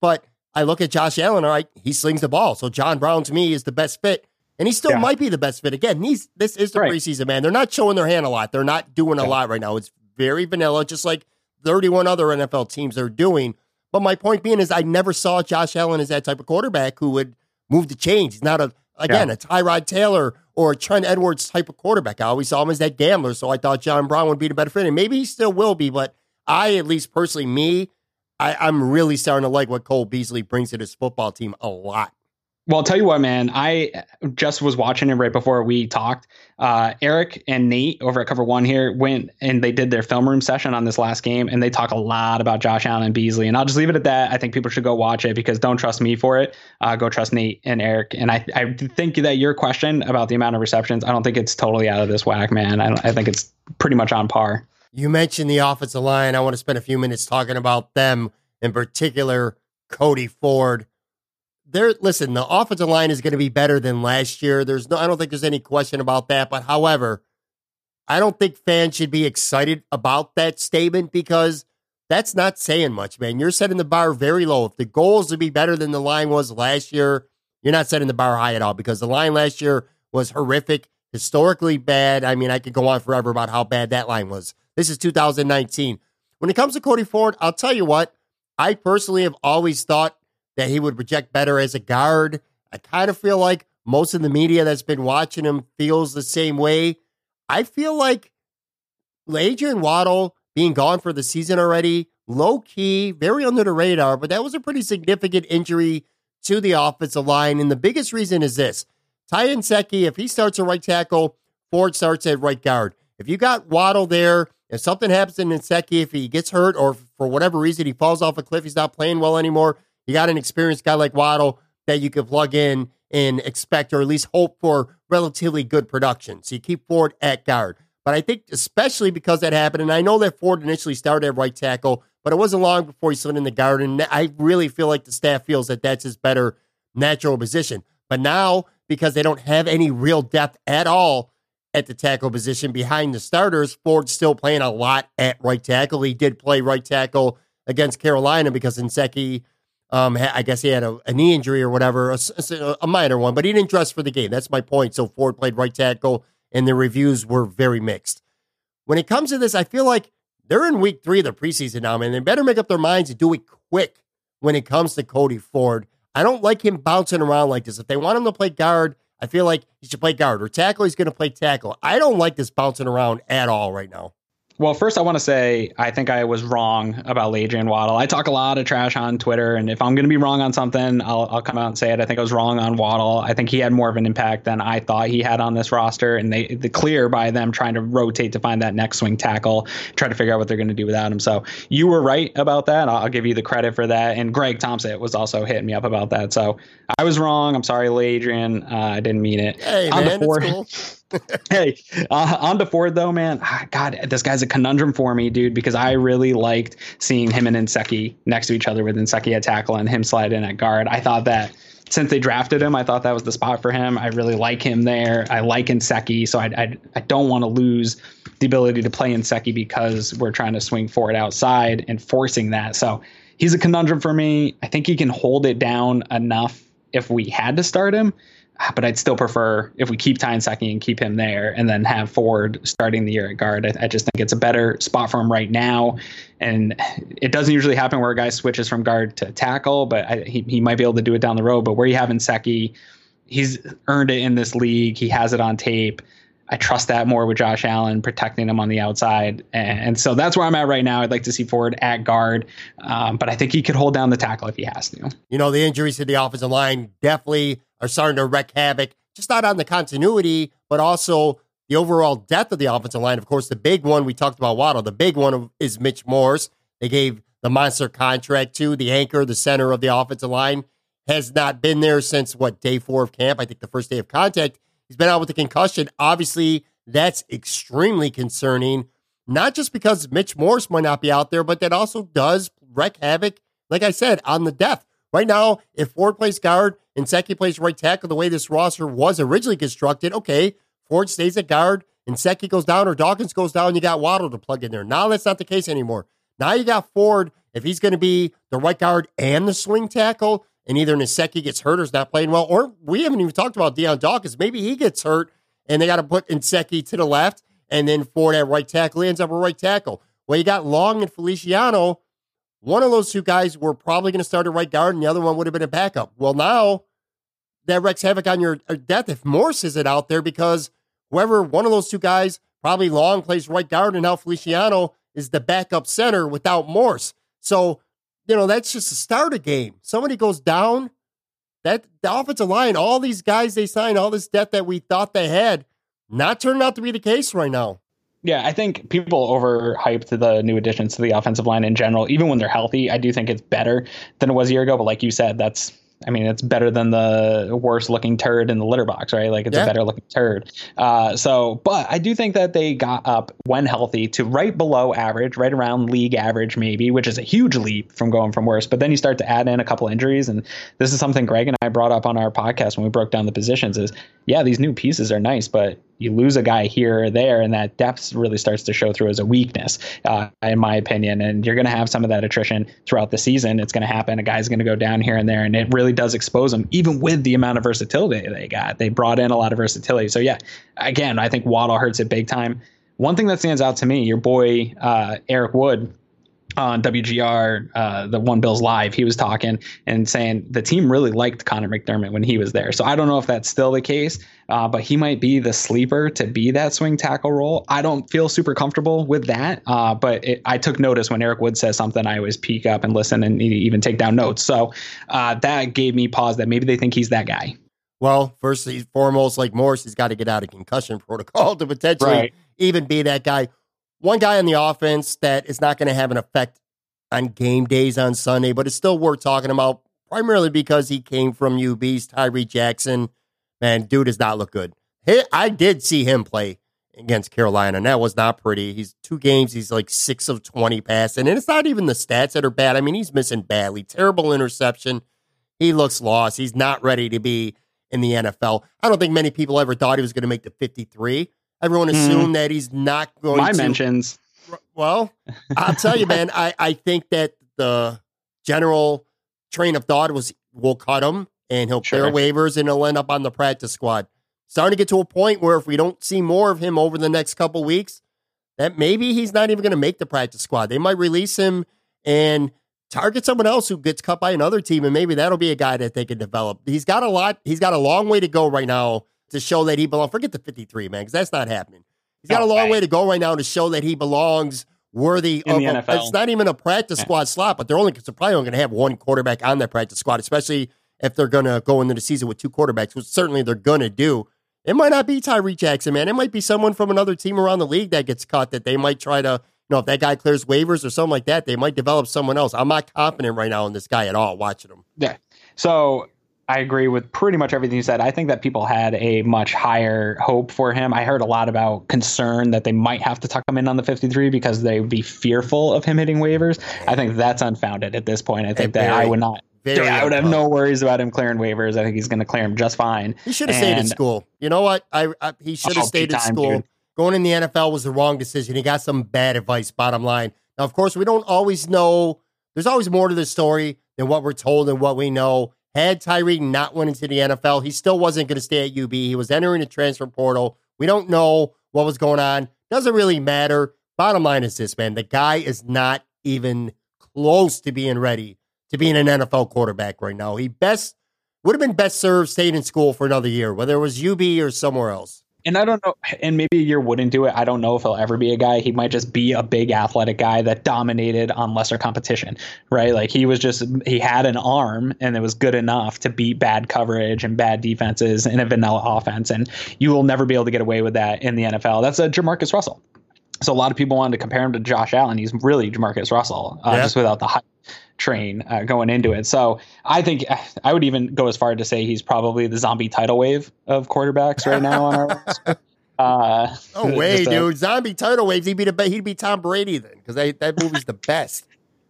but I look at Josh Allen, all right, he slings the ball. So John Brown to me is the best fit. And he still yeah. might be the best fit. Again, these this is the right. preseason, man. They're not showing their hand a lot. They're not doing a yeah. lot right now. It's very vanilla, just like 31 other NFL teams are doing. But my point being is, I never saw Josh Allen as that type of quarterback who would move the change. He's not a again yeah. a Tyrod Taylor or Trent Edwards type of quarterback. I always saw him as that gambler, so I thought John Brown would be the better fit, and maybe he still will be. But I, at least personally, me, I, I'm really starting to like what Cole Beasley brings to this football team a lot. Well, I'll tell you what, man. I just was watching it right before we talked. Uh, Eric and Nate over at Cover One here went and they did their film room session on this last game, and they talk a lot about Josh Allen and Beasley. And I'll just leave it at that. I think people should go watch it because don't trust me for it. Uh, go trust Nate and Eric. And I, I think that your question about the amount of receptions, I don't think it's totally out of this whack, man. I, I think it's pretty much on par. You mentioned the offensive line. I want to spend a few minutes talking about them in particular. Cody Ford there listen, the offensive line is going to be better than last year. There's no I don't think there's any question about that, but however, I don't think fans should be excited about that statement because that's not saying much, man. You're setting the bar very low. If the goal is to be better than the line was last year, you're not setting the bar high at all because the line last year was horrific, historically bad. I mean, I could go on forever about how bad that line was. This is 2019. When it comes to Cody Ford, I'll tell you what, I personally have always thought that he would project better as a guard. I kind of feel like most of the media that's been watching him feels the same way. I feel like Adrian Waddle being gone for the season already, low key, very under the radar, but that was a pretty significant injury to the offensive line. And the biggest reason is this Ty Nsekhe, if he starts a right tackle, Ford starts at right guard. If you got Waddle there, if something happens to Nsekhe, if he gets hurt or for whatever reason he falls off a cliff, he's not playing well anymore, you got an experienced guy like Waddle that you could plug in and expect or at least hope for relatively good production. So you keep Ford at guard. But I think especially because that happened, and I know that Ford initially started at right tackle, but it wasn't long before he slid in the guard. And I really feel like the staff feels that that's his better natural position. But now, because they don't have any real depth at all at the tackle position behind the starters, Ford's still playing a lot at right tackle. He did play right tackle against Carolina because Nsekhe um, I guess he had a, a knee injury or whatever, a, a, minor one, but he didn't dress for the game. That's my point. So Ford played right tackle, and the reviews were very mixed. When it comes to this, I feel like they're in week three of the preseason now, man. They better make up their minds and do it quick when it comes to Cody Ford. I don't like him bouncing around like this. If they want him to play guard, I feel like he should play guard or tackle. He's going to play tackle. I don't like this bouncing around at all right now. Well, first, I want to say I think I was wrong about Adrian Waddle. I talk a lot of trash on Twitter, and if I'm going to be wrong on something, I'll, I'll come out and say it. I think I was wrong on Waddle. I think he had more of an impact than I thought he had on this roster, and they the clear by them trying to rotate to find that next swing tackle, try to figure out what they're going to do without him. So you were right about that. I'll, I'll give you the credit for that. And Greg Thompson was also hitting me up about that. So I was wrong. I'm sorry, Adrian. Uh, I didn't mean it. Hey, On man, the it's cool. hey, uh, on to Ford though, man. ah, God, this guy's a conundrum for me, dude, because I really liked seeing him and Nsekhe next to each other with Nsekhe at tackle and him slide in at guard. I thought that since they drafted him, I thought that was the spot for him. I really like him there. I like Nsekhe, so I I, I don't want to lose the ability to play Nsekhe because we're trying to swing Ford outside and forcing that. So he's a conundrum for me. I think he can hold it down enough if we had to start him but I'd still prefer if we keep Ty Nsekhe and keep him there and then have Ford starting the year at guard. I, I, just think it's a better spot for him right now. And it doesn't usually happen where a guy switches from guard to tackle, but I, he, he might be able to do it down the road. But where you have Nsekhe, he's earned it in this league. He has it on tape. I trust that more with Josh Allen protecting him on the outside. And, and so that's where I'm at right now. I'd like to see Ford at guard, um, but I think he could hold down the tackle if he has to. You know, the injuries to the offensive line definitely are starting to wreak havoc, just not on the continuity, but also the overall depth of the offensive line. Of course, the big one we talked about Waddle, the big one is Mitch Morse. They gave the monster contract to the anchor, the center of the offensive line, has not been there since what, day four of camp? I think the first day of contact. He's been out with a concussion. Obviously, that's extremely concerning, not just because Mitch Morse might not be out there, but that also does wreak havoc, like I said, on the depth. Right now, if Ford plays guard and Nsekhe plays right tackle the way this roster was originally constructed, okay, Ford stays at guard and Nsekhe goes down or Dawkins goes down, you got Waddle to plug in there. Now that's not the case anymore. Now you got Ford, if he's going to be the right guard and the swing tackle, and either Nsekhe gets hurt or is not playing well, or we haven't even talked about Dion Dawkins. Maybe he gets hurt and they got to put Nsekhe to the left and then Ford at right tackle. Ends up a right tackle. Well, you got Long and Feliciano. One of those two guys were probably going to start at right guard and the other one would have been a backup. Well, now that wreaks havoc on your uh, depth if Morse isn't out there because whoever one of those two guys, probably Long plays right guard and now Feliciano is the backup center without Morse. So you know, that's just a starter game. Somebody goes down, that the offensive line, all these guys they signed, all this debt that we thought they had, not turning out to be the case right now. Yeah, I think people overhyped the new additions to the offensive line in general. Even when they're healthy, I do think it's better than it was a year ago. But like you said, that's I mean, it's better than the worst looking turd in the litter box, right? Like it's yeah. a better looking turd. Uh, so, but I do think that they got up when healthy to right below average, right around league average, maybe, which is a huge leap from going from worse. But then you start to add in a couple injuries. And this is something Greg and I brought up on our podcast when we broke down the positions is yeah, these new pieces are nice, but you lose a guy here or there, and that depth really starts to show through as a weakness, uh, in my opinion. And you're going to have some of that attrition throughout the season. It's going to happen. A guy's going to go down here and there, and it really does expose them, even with the amount of versatility they got. They brought in a lot of versatility. So, yeah, again, I think Waddle hurts it big time. One thing that stands out to me, your boy uh, Eric Wood on WGR, uh, the One Bills Live, he was talking and saying the team really liked Conor McDermott when he was there. So I don't know if that's still the case, uh, but he might be the sleeper to be that swing tackle role. I don't feel super comfortable with that, uh, but it, I took notice when Eric Wood says something. I always peek up and listen and even take down notes. So uh, that gave me pause that maybe they think he's that guy. Well, first and foremost, like Morse, he's got to get out of concussion protocol to potentially right. even be that guy one guy on the offense that is not going to have an effect on game days on Sunday, but it's still worth talking about, primarily because he came from UB's Tyree Jackson. Man, dude does not look good. I did see him play against Carolina, and that was not pretty. He's two games, he's like six of 20 passing, and it's not even the stats that are bad. I mean, he's missing badly. Terrible interception. He looks lost. He's not ready to be in the NFL. I don't think many people ever thought he was going to make the 53. Everyone assumed mm. that he's not going My to. mentions. Well, I'll tell you, man, I, I think that the general train of thought was we'll cut him and he'll clear Sure. waivers and he'll end up on the practice squad. Starting to get to a point where if we don't see more of him over the next couple weeks, that maybe he's not even going to make the practice squad. They might release him and target someone else who gets cut by another team, and maybe that'll be a guy that they can develop. He's got a lot. He's got a long way to go right now to show that he belongs. Forget the 53, man, because that's not happening. He's got a Oh, long way to go right now to show that he belongs worthy In of the a- NFL. It's not even a practice Yeah. squad slot, but they're only they're probably only going to have one quarterback on that practice squad, especially if they're going to go into the season with two quarterbacks, which certainly they're going to do. It might not be Tyree Jackson, man. It might be someone from another team around the league that gets cut that they might try to, you know, if that guy clears waivers or something like that, they might develop someone else. I'm not confident right now in this guy at all watching him. Yeah. So I agree with pretty much everything you said. I think that people had a much higher hope for him. I heard a lot about concern that they might have to tuck him in on the 53 because they would be fearful of him hitting waivers. I think that's unfounded at this point. I think that I would not. very I would have no worries about him clearing waivers. I think he's going to clear him just fine. He should have stayed in And- school. You know what? I, I he should have Oh, stayed time, school. dude. Going in the NFL was the wrong decision. He got some bad advice. Bottom line. Now, of course, we don't always know. There's always more to the story than what we're told and what we know. Had Tyree not went into the NFL, he still wasn't going to stay at UB. He was entering the transfer portal. We don't know what was going on. Doesn't really matter. Bottom line is this, man. The guy is not even close to being ready to being an NFL quarterback right now. He best would have been best served staying in school for another year, whether it was UB or somewhere else. And I don't know, and maybe a year wouldn't do it. I don't know if he'll ever be a guy. He might just be a big athletic guy that dominated on lesser competition, right? Like he was just, he had an arm and it was good enough to beat bad coverage and bad defenses in a vanilla offense. And you will never be able to get away with that in the NFL. That's a Jamarcus Russell. So a lot of people wanted to compare him to Josh Allen. He's really Jamarcus Russell, uh, Yeah. just without the hype train uh, going into it. So I think I would even go as far to say he's probably the zombie tidal wave of quarterbacks right now on our roster. Uh, Oh wait, just a dude! Zombie tidal waves. He'd be the he'd be Tom Brady then, because that movie's the best.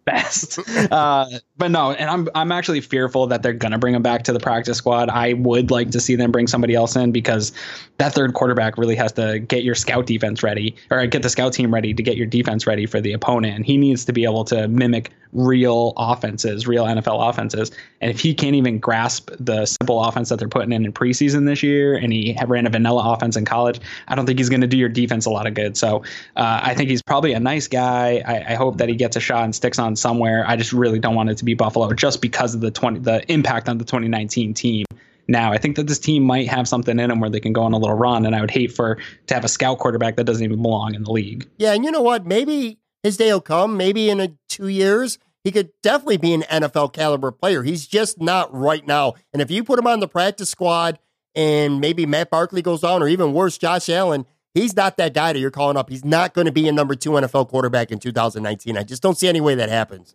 Best, uh, but no, and I'm I'm actually fearful that they're gonna bring him back to the practice squad. I would like to see them bring somebody else in because that third quarterback really has to get your scout defense ready or get the scout team ready to get your defense ready for the opponent, and he needs to be able to mimic real offenses, real NFL offenses. And if he can't even grasp the simple offense that they're putting in in preseason this year, and he ran a vanilla offense in college, I don't think he's going to do your defense a lot of good. So uh, I think he's probably a nice guy. I, I hope that he gets a shot and sticks on somewhere. I just really don't want it to be Buffalo just because of the twenty the impact on the 2019 team. Now I think that this team might have something in them where they can go on a little run, and I would hate for to have a scout quarterback that doesn't even belong in the league. Yeah, and you know what? Maybe his day will come. Maybe in a two years, he could definitely be an NFL caliber player. He's just not right now. And if you put him on the practice squad, and maybe Matt Barkley goes on, or even worse, Josh Allen, he's not that guy that you're calling up. He's not going to be a number two NFL quarterback in 2019. I just don't see any way that happens.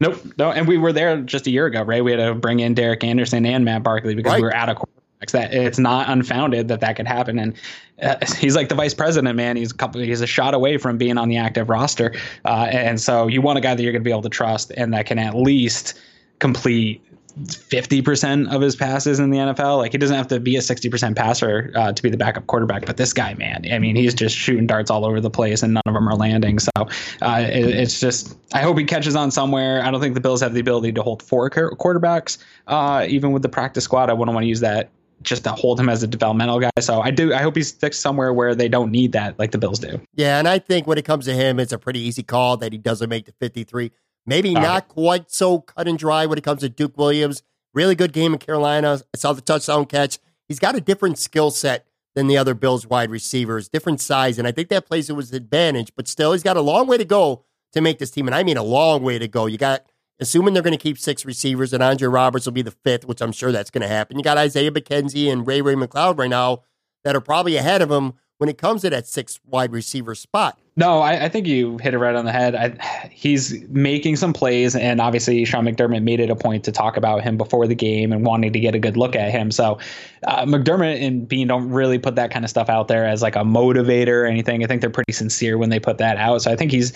Nope, no, and we were there just a year ago, right? We had to bring in Derek Anderson and Matt Barkley because Right. we were out of quarterbacks. That it's not unfounded that that could happen, and uh, he's like the vice president, man. He's a couple, he's a shot away from being on the active roster, uh, and so you want a guy that you're going to be able to trust and that can at least complete. 50% of his passes in the NFL. Like he doesn't have to be a 60% passer uh, to be the backup quarterback, but this guy, man, I mean, he's just shooting darts all over the place and none of them are landing. So uh, it, it's just, I hope he catches on somewhere. I don't think the Bills have the ability to hold four quarterbacks, uh, even with the practice squad. I wouldn't want to use that just to hold him as a developmental guy. So I do, I hope he sticks somewhere where they don't need that like the Bills do. Yeah, and I think when it comes to him, it's a pretty easy call that he doesn't make the 53. Maybe not quite so cut and dry when it comes to Duke Williams. Really good game in Carolina. I saw the touchdown catch. He's got a different skill set than the other Bills wide receivers, different size, and I think that plays to his advantage. But still, he's got a long way to go to make this team, and I mean a long way to go. You got, assuming they're going to keep six receivers, and Andre Roberts will be the fifth, which I'm sure that's going to happen. You got Isaiah McKenzie and Ray Ray McCloud right now that are probably ahead of him when it comes to that six wide receiver spot. No, I, I think you hit it right on the head. I, he's making some plays, and obviously Sean McDermott made it a point to talk about him before the game and wanting to get a good look at him. So uh, McDermott and Beane don't really put that kind of stuff out there as like a motivator or anything. I think they're pretty sincere when they put that out. So I think he's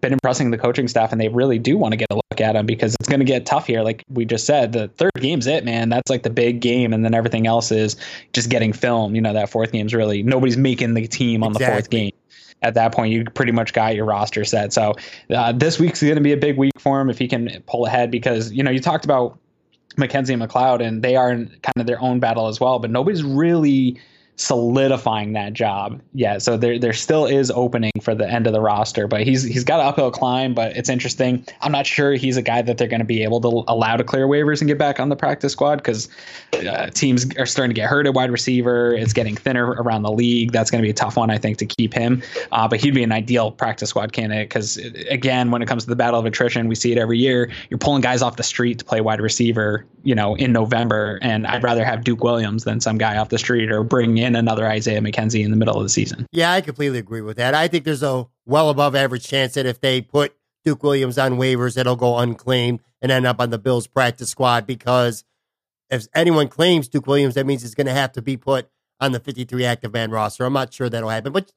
been impressing the coaching staff, and they really do want to get a look at him because it's going to get tough here. Like we just said, the third game's it, man. That's like the big game, and then everything else is just getting film. You know, that fourth game's really nobody's making the team on the fourth game at that point you pretty much got your roster set. So uh, this week's going to be a big week for him if he can pull ahead because you know you talked about McKenzie and McCloud and they are in kind of their own battle as well, but nobody's really solidifying that job yet. So there there still is opening for the end of the roster, but he's he's got an uphill climb. But it's interesting. I'm not sure he's a guy that they're going to be able to allow to clear waivers and get back on the practice squad because uh, teams are starting to get hurt at wide receiver. It's getting thinner around the league. That's going to be a tough one, I think, to keep him. Uh, but he'd be an ideal practice squad candidate because again, when it comes to the battle of attrition, we see it every year. You're pulling guys off the street to play wide receiver, you know, in November, and I'd rather have Duke Williams than some guy off the street or bring in another Isaiah McKenzie in the middle of the season. Yeah, I completely agree with that. I think there's a well above average chance that if they put Duke Williams on waivers, it'll go unclaimed and end up on the Bills practice squad because if anyone claims Duke Williams, that means he's going to have to be put on the 53 active man roster. I'm not sure that'll happen, but it's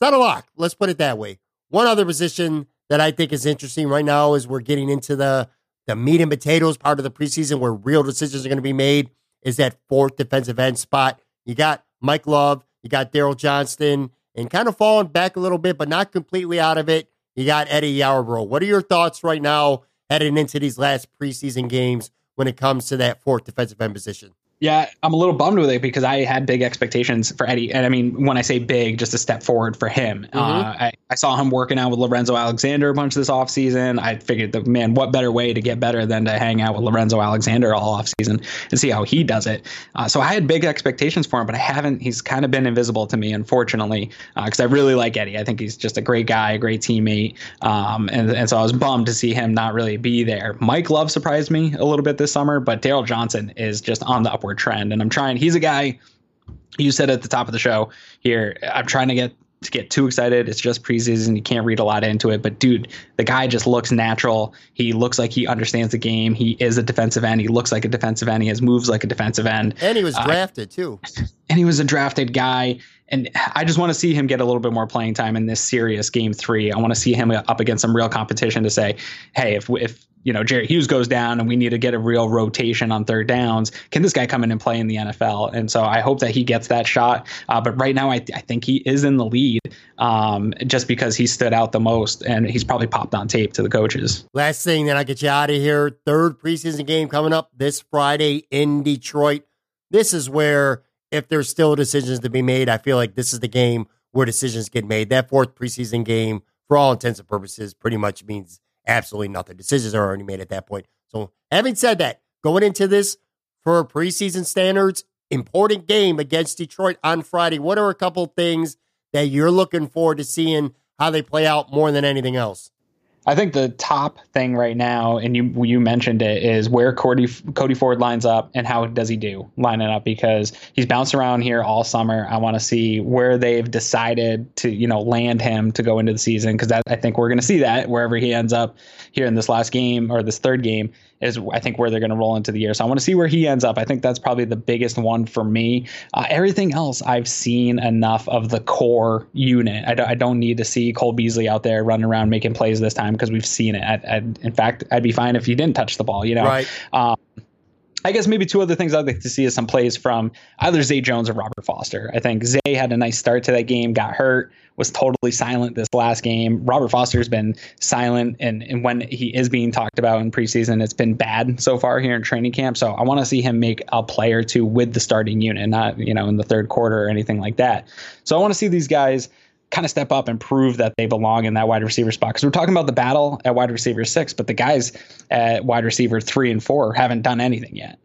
not a lock. Let's put it that way. One other position that I think is interesting right now is we're getting into the the meat and potatoes part of the preseason where real decisions are going to be made is that fourth defensive end spot. You got Mike Love, you got Darryl Johnson, and kind of falling back a little bit, but not completely out of it. You got Eddie Yarbrough. What are your thoughts right now heading into these last preseason games when it comes to that fourth defensive end position? Yeah, I'm a little bummed with it because I had big expectations for Eddie. And I mean, when I say big, just a step forward for him. Mm-hmm. Uh, I, I, saw him working out with Lorenzo Alexander a bunch this offseason. I figured, the man, what better way to get better than to hang out with Lorenzo Alexander all offseason and see how he does it. Uh, so I had big expectations for him, but I haven't. He's kind of been invisible to me, unfortunately, because uh, I really like Eddie. I think he's just a great guy, a great teammate. Um, and, and so I was bummed to see him not really be there. Mike Love surprised me a little bit this summer, but Darryl Johnson is just on the upward trend. And I'm trying, he's a guy you said at the top of the show here, I'm trying to get to get too excited. It's just preseason. You can't read a lot into it. But dude, the guy just looks natural. He looks like he understands the game. He is a defensive end. He looks like a defensive end. He has moves like a defensive end. And he was uh, drafted uh, too. And he was a drafted guy. And I just want to see him get a little bit more playing time in this serious game three. I want to see him up against some real competition to say, hey, if if you know Jerry Hughes goes down and we need to get a real rotation on third downs, can this guy come in and play in the NFL? And so I hope that he gets that shot. Uh, but right now, I, I think he is in the lead um, just because he stood out the most and he's probably popped on tape to the coaches. Last thing, then I get you out of here. Third preseason game coming up this Friday in Detroit. This is where if there's still decisions to be made, I feel like this is the game where decisions get made. That fourth preseason game, for all intents and purposes, pretty much means absolutely nothing. Decisions are already made at that point. So, having said that, going into this for preseason standards, important game against Detroit on Friday. What are a couple things that you're looking forward to seeing how they play out more than anything else? I think the top thing right now, and you you mentioned it, is where Cody Cody Ford lines up and how does he do lining up because he's bounced around here all summer. I want to see where they've decided to you know land him to go into the season because I think we're going to see that wherever he ends up here in this last game or this third game is I think where they're going to roll into the year. So I want to see where he ends up. I think that's probably the biggest one for me. Uh, everything else, I've seen enough of the core unit. I, d- I don't need to see Cole Beasley out there running around making plays this time because we've seen it. I, I, in fact, I'd be fine if he didn't touch the ball. You know, right. Um, I guess maybe two other things I'd like to see is some plays from either Zay Jones or Robert Foster. I think Zay had a nice start to that game, got hurt, was totally silent this last game. Robert Foster's been silent, and, and when he is being talked about in preseason, it's been bad so far here in training camp. So I want to see him make a play or two with the starting unit, not you know in the third quarter or anything like that. So I want to see these guys kind of step up and prove that they belong in that wide receiver spot. Because we're talking about the battle at wide receiver six, but the guys at wide receiver three and four haven't done anything yet.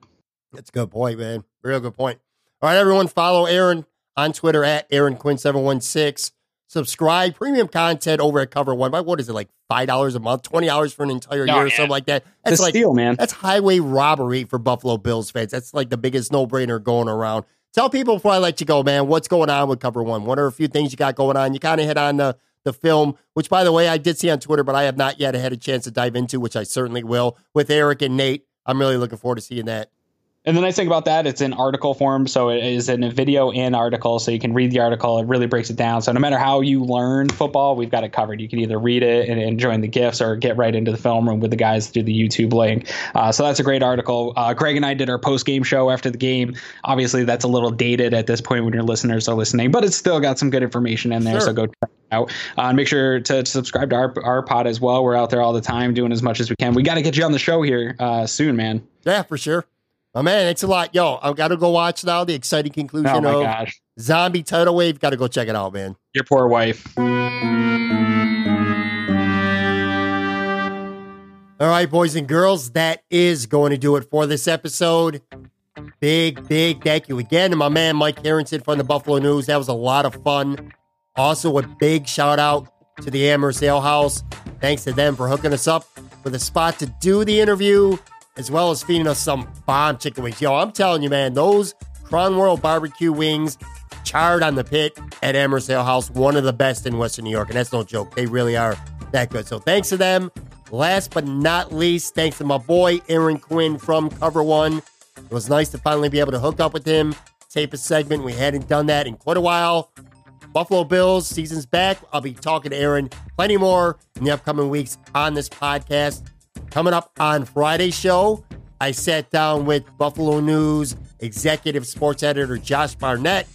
That's a good point, man. Real good point. All right, everyone, follow Aaron on Twitter at Aaron Quinn716. Subscribe, premium content over at Cover One. By what is it, like $5 a month, $20 for an entire oh, year or something like that? That's like, steal, man. That's highway robbery for Buffalo Bills fans. That's like the biggest no brainer going around. Tell people before I let you go, man, what's going on with Cover One? What are a few things you got going on? You kind of hit on the the film, which by the way I did see on Twitter, but I have not yet had a chance to dive into, which I certainly will with Eric and Nate. I'm really looking forward to seeing that. And the nice thing about that, it's in article form, so it is in a video and article, so you can read the article. It really breaks it down. So no matter how you learn football, we've got it covered. You can either read it and, and join the gifts, or get right into the film room with the guys through the YouTube link. Uh, so that's a great article. Uh, Greg and I did our post game show after the game. Obviously, that's a little dated at this point when your listeners are listening, but it's still got some good information in there. Sure. So go check it out. Uh, and make sure to, to, subscribe to our our pod as well. We're out there all the time doing as much as we can. We got to get you on the show here uh, soon, man. Yeah, for sure. Oh man, it's a lot. Yo, I've got to go watch now the exciting conclusion Oh my of gosh, Zombie Tidal Wave. Got to go check it out, man. your poor wife. All right, boys and girls, that is going to do it for this episode. Big, big thank you again to my man Mike Harrington from the Buffalo News. That was a lot of fun. Also, a big shout out to the Amherst Ale House. Thanks to them for hooking us up with a spot to do the interview, as well as feeding us some bomb chicken wings. Yo, I'm telling you, man, those Crown Royal barbecue wings charred on the pit at Amherst House, one of the best in Western New York. And that's no joke. They really are that good. So thanks to them. Last but not least, thanks to my boy Aaron Quinn from Cover One. It was nice to finally be able to hook up with him, tape a segment. We hadn't done that in quite a while. Buffalo Bills season's back. I'll be talking to Aaron plenty more in the upcoming weeks on this podcast. Coming up on Friday's show, I sat down with Buffalo News executive sports editor Josh Barnett.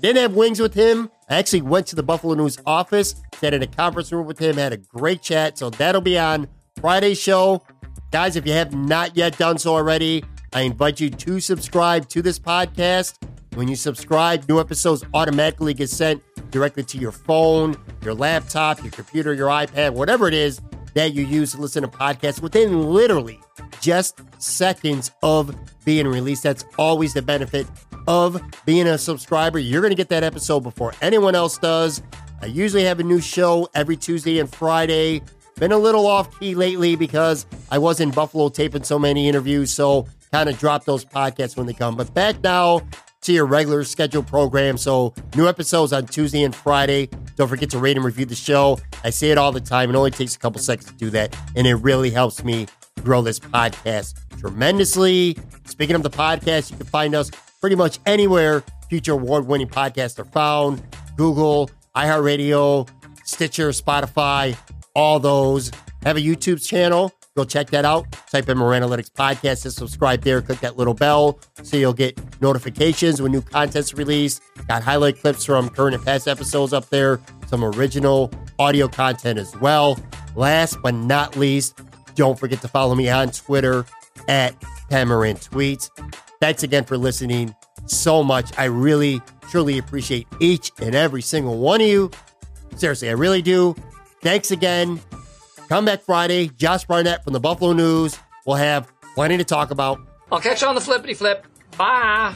Didn't have wings with him. I actually went to the Buffalo News office, sat in a conference room with him, had a great chat. So that'll be on Friday's show. Guys, if you have not yet done so already, I invite you to subscribe to this podcast. When you subscribe, new episodes automatically get sent directly to your phone, your laptop, your computer, your iPad, whatever it is that you use to listen to podcasts within literally just seconds of being released. That's always the benefit of being a subscriber. You're going to get that episode before anyone else does. I usually have a new show every Tuesday and Friday. Been a little off key lately because I was in Buffalo taping so many interviews, so kind of drop those podcasts when they come. But back now to your regular scheduled program. So new episodes on Tuesday and Friday. Don't forget to rate and review the show. I say it all the time. It only takes a couple seconds to do that, and it really helps me grow this podcast tremendously. Speaking of the podcast, you can find us pretty much anywhere future award-winning podcasts are found. Google, iHeartRadio, Stitcher, Spotify, all those. Have a YouTube channel. Go check that out. Type in Moran Analytics Podcast and subscribe there. Click that little bell so you'll get notifications when new content's released. Got highlight clips from current and past episodes up there. Some original audio content as well. Last but not least, don't forget to follow me on Twitter at Tamarin Tweets. Thanks again for listening so much. I really, truly appreciate each and every single one of you. Seriously, I really do. Thanks again. Come back Friday. Josh Barnett from the Buffalo News. We'll have plenty to talk about. I'll catch you on the flippity flip. Bye.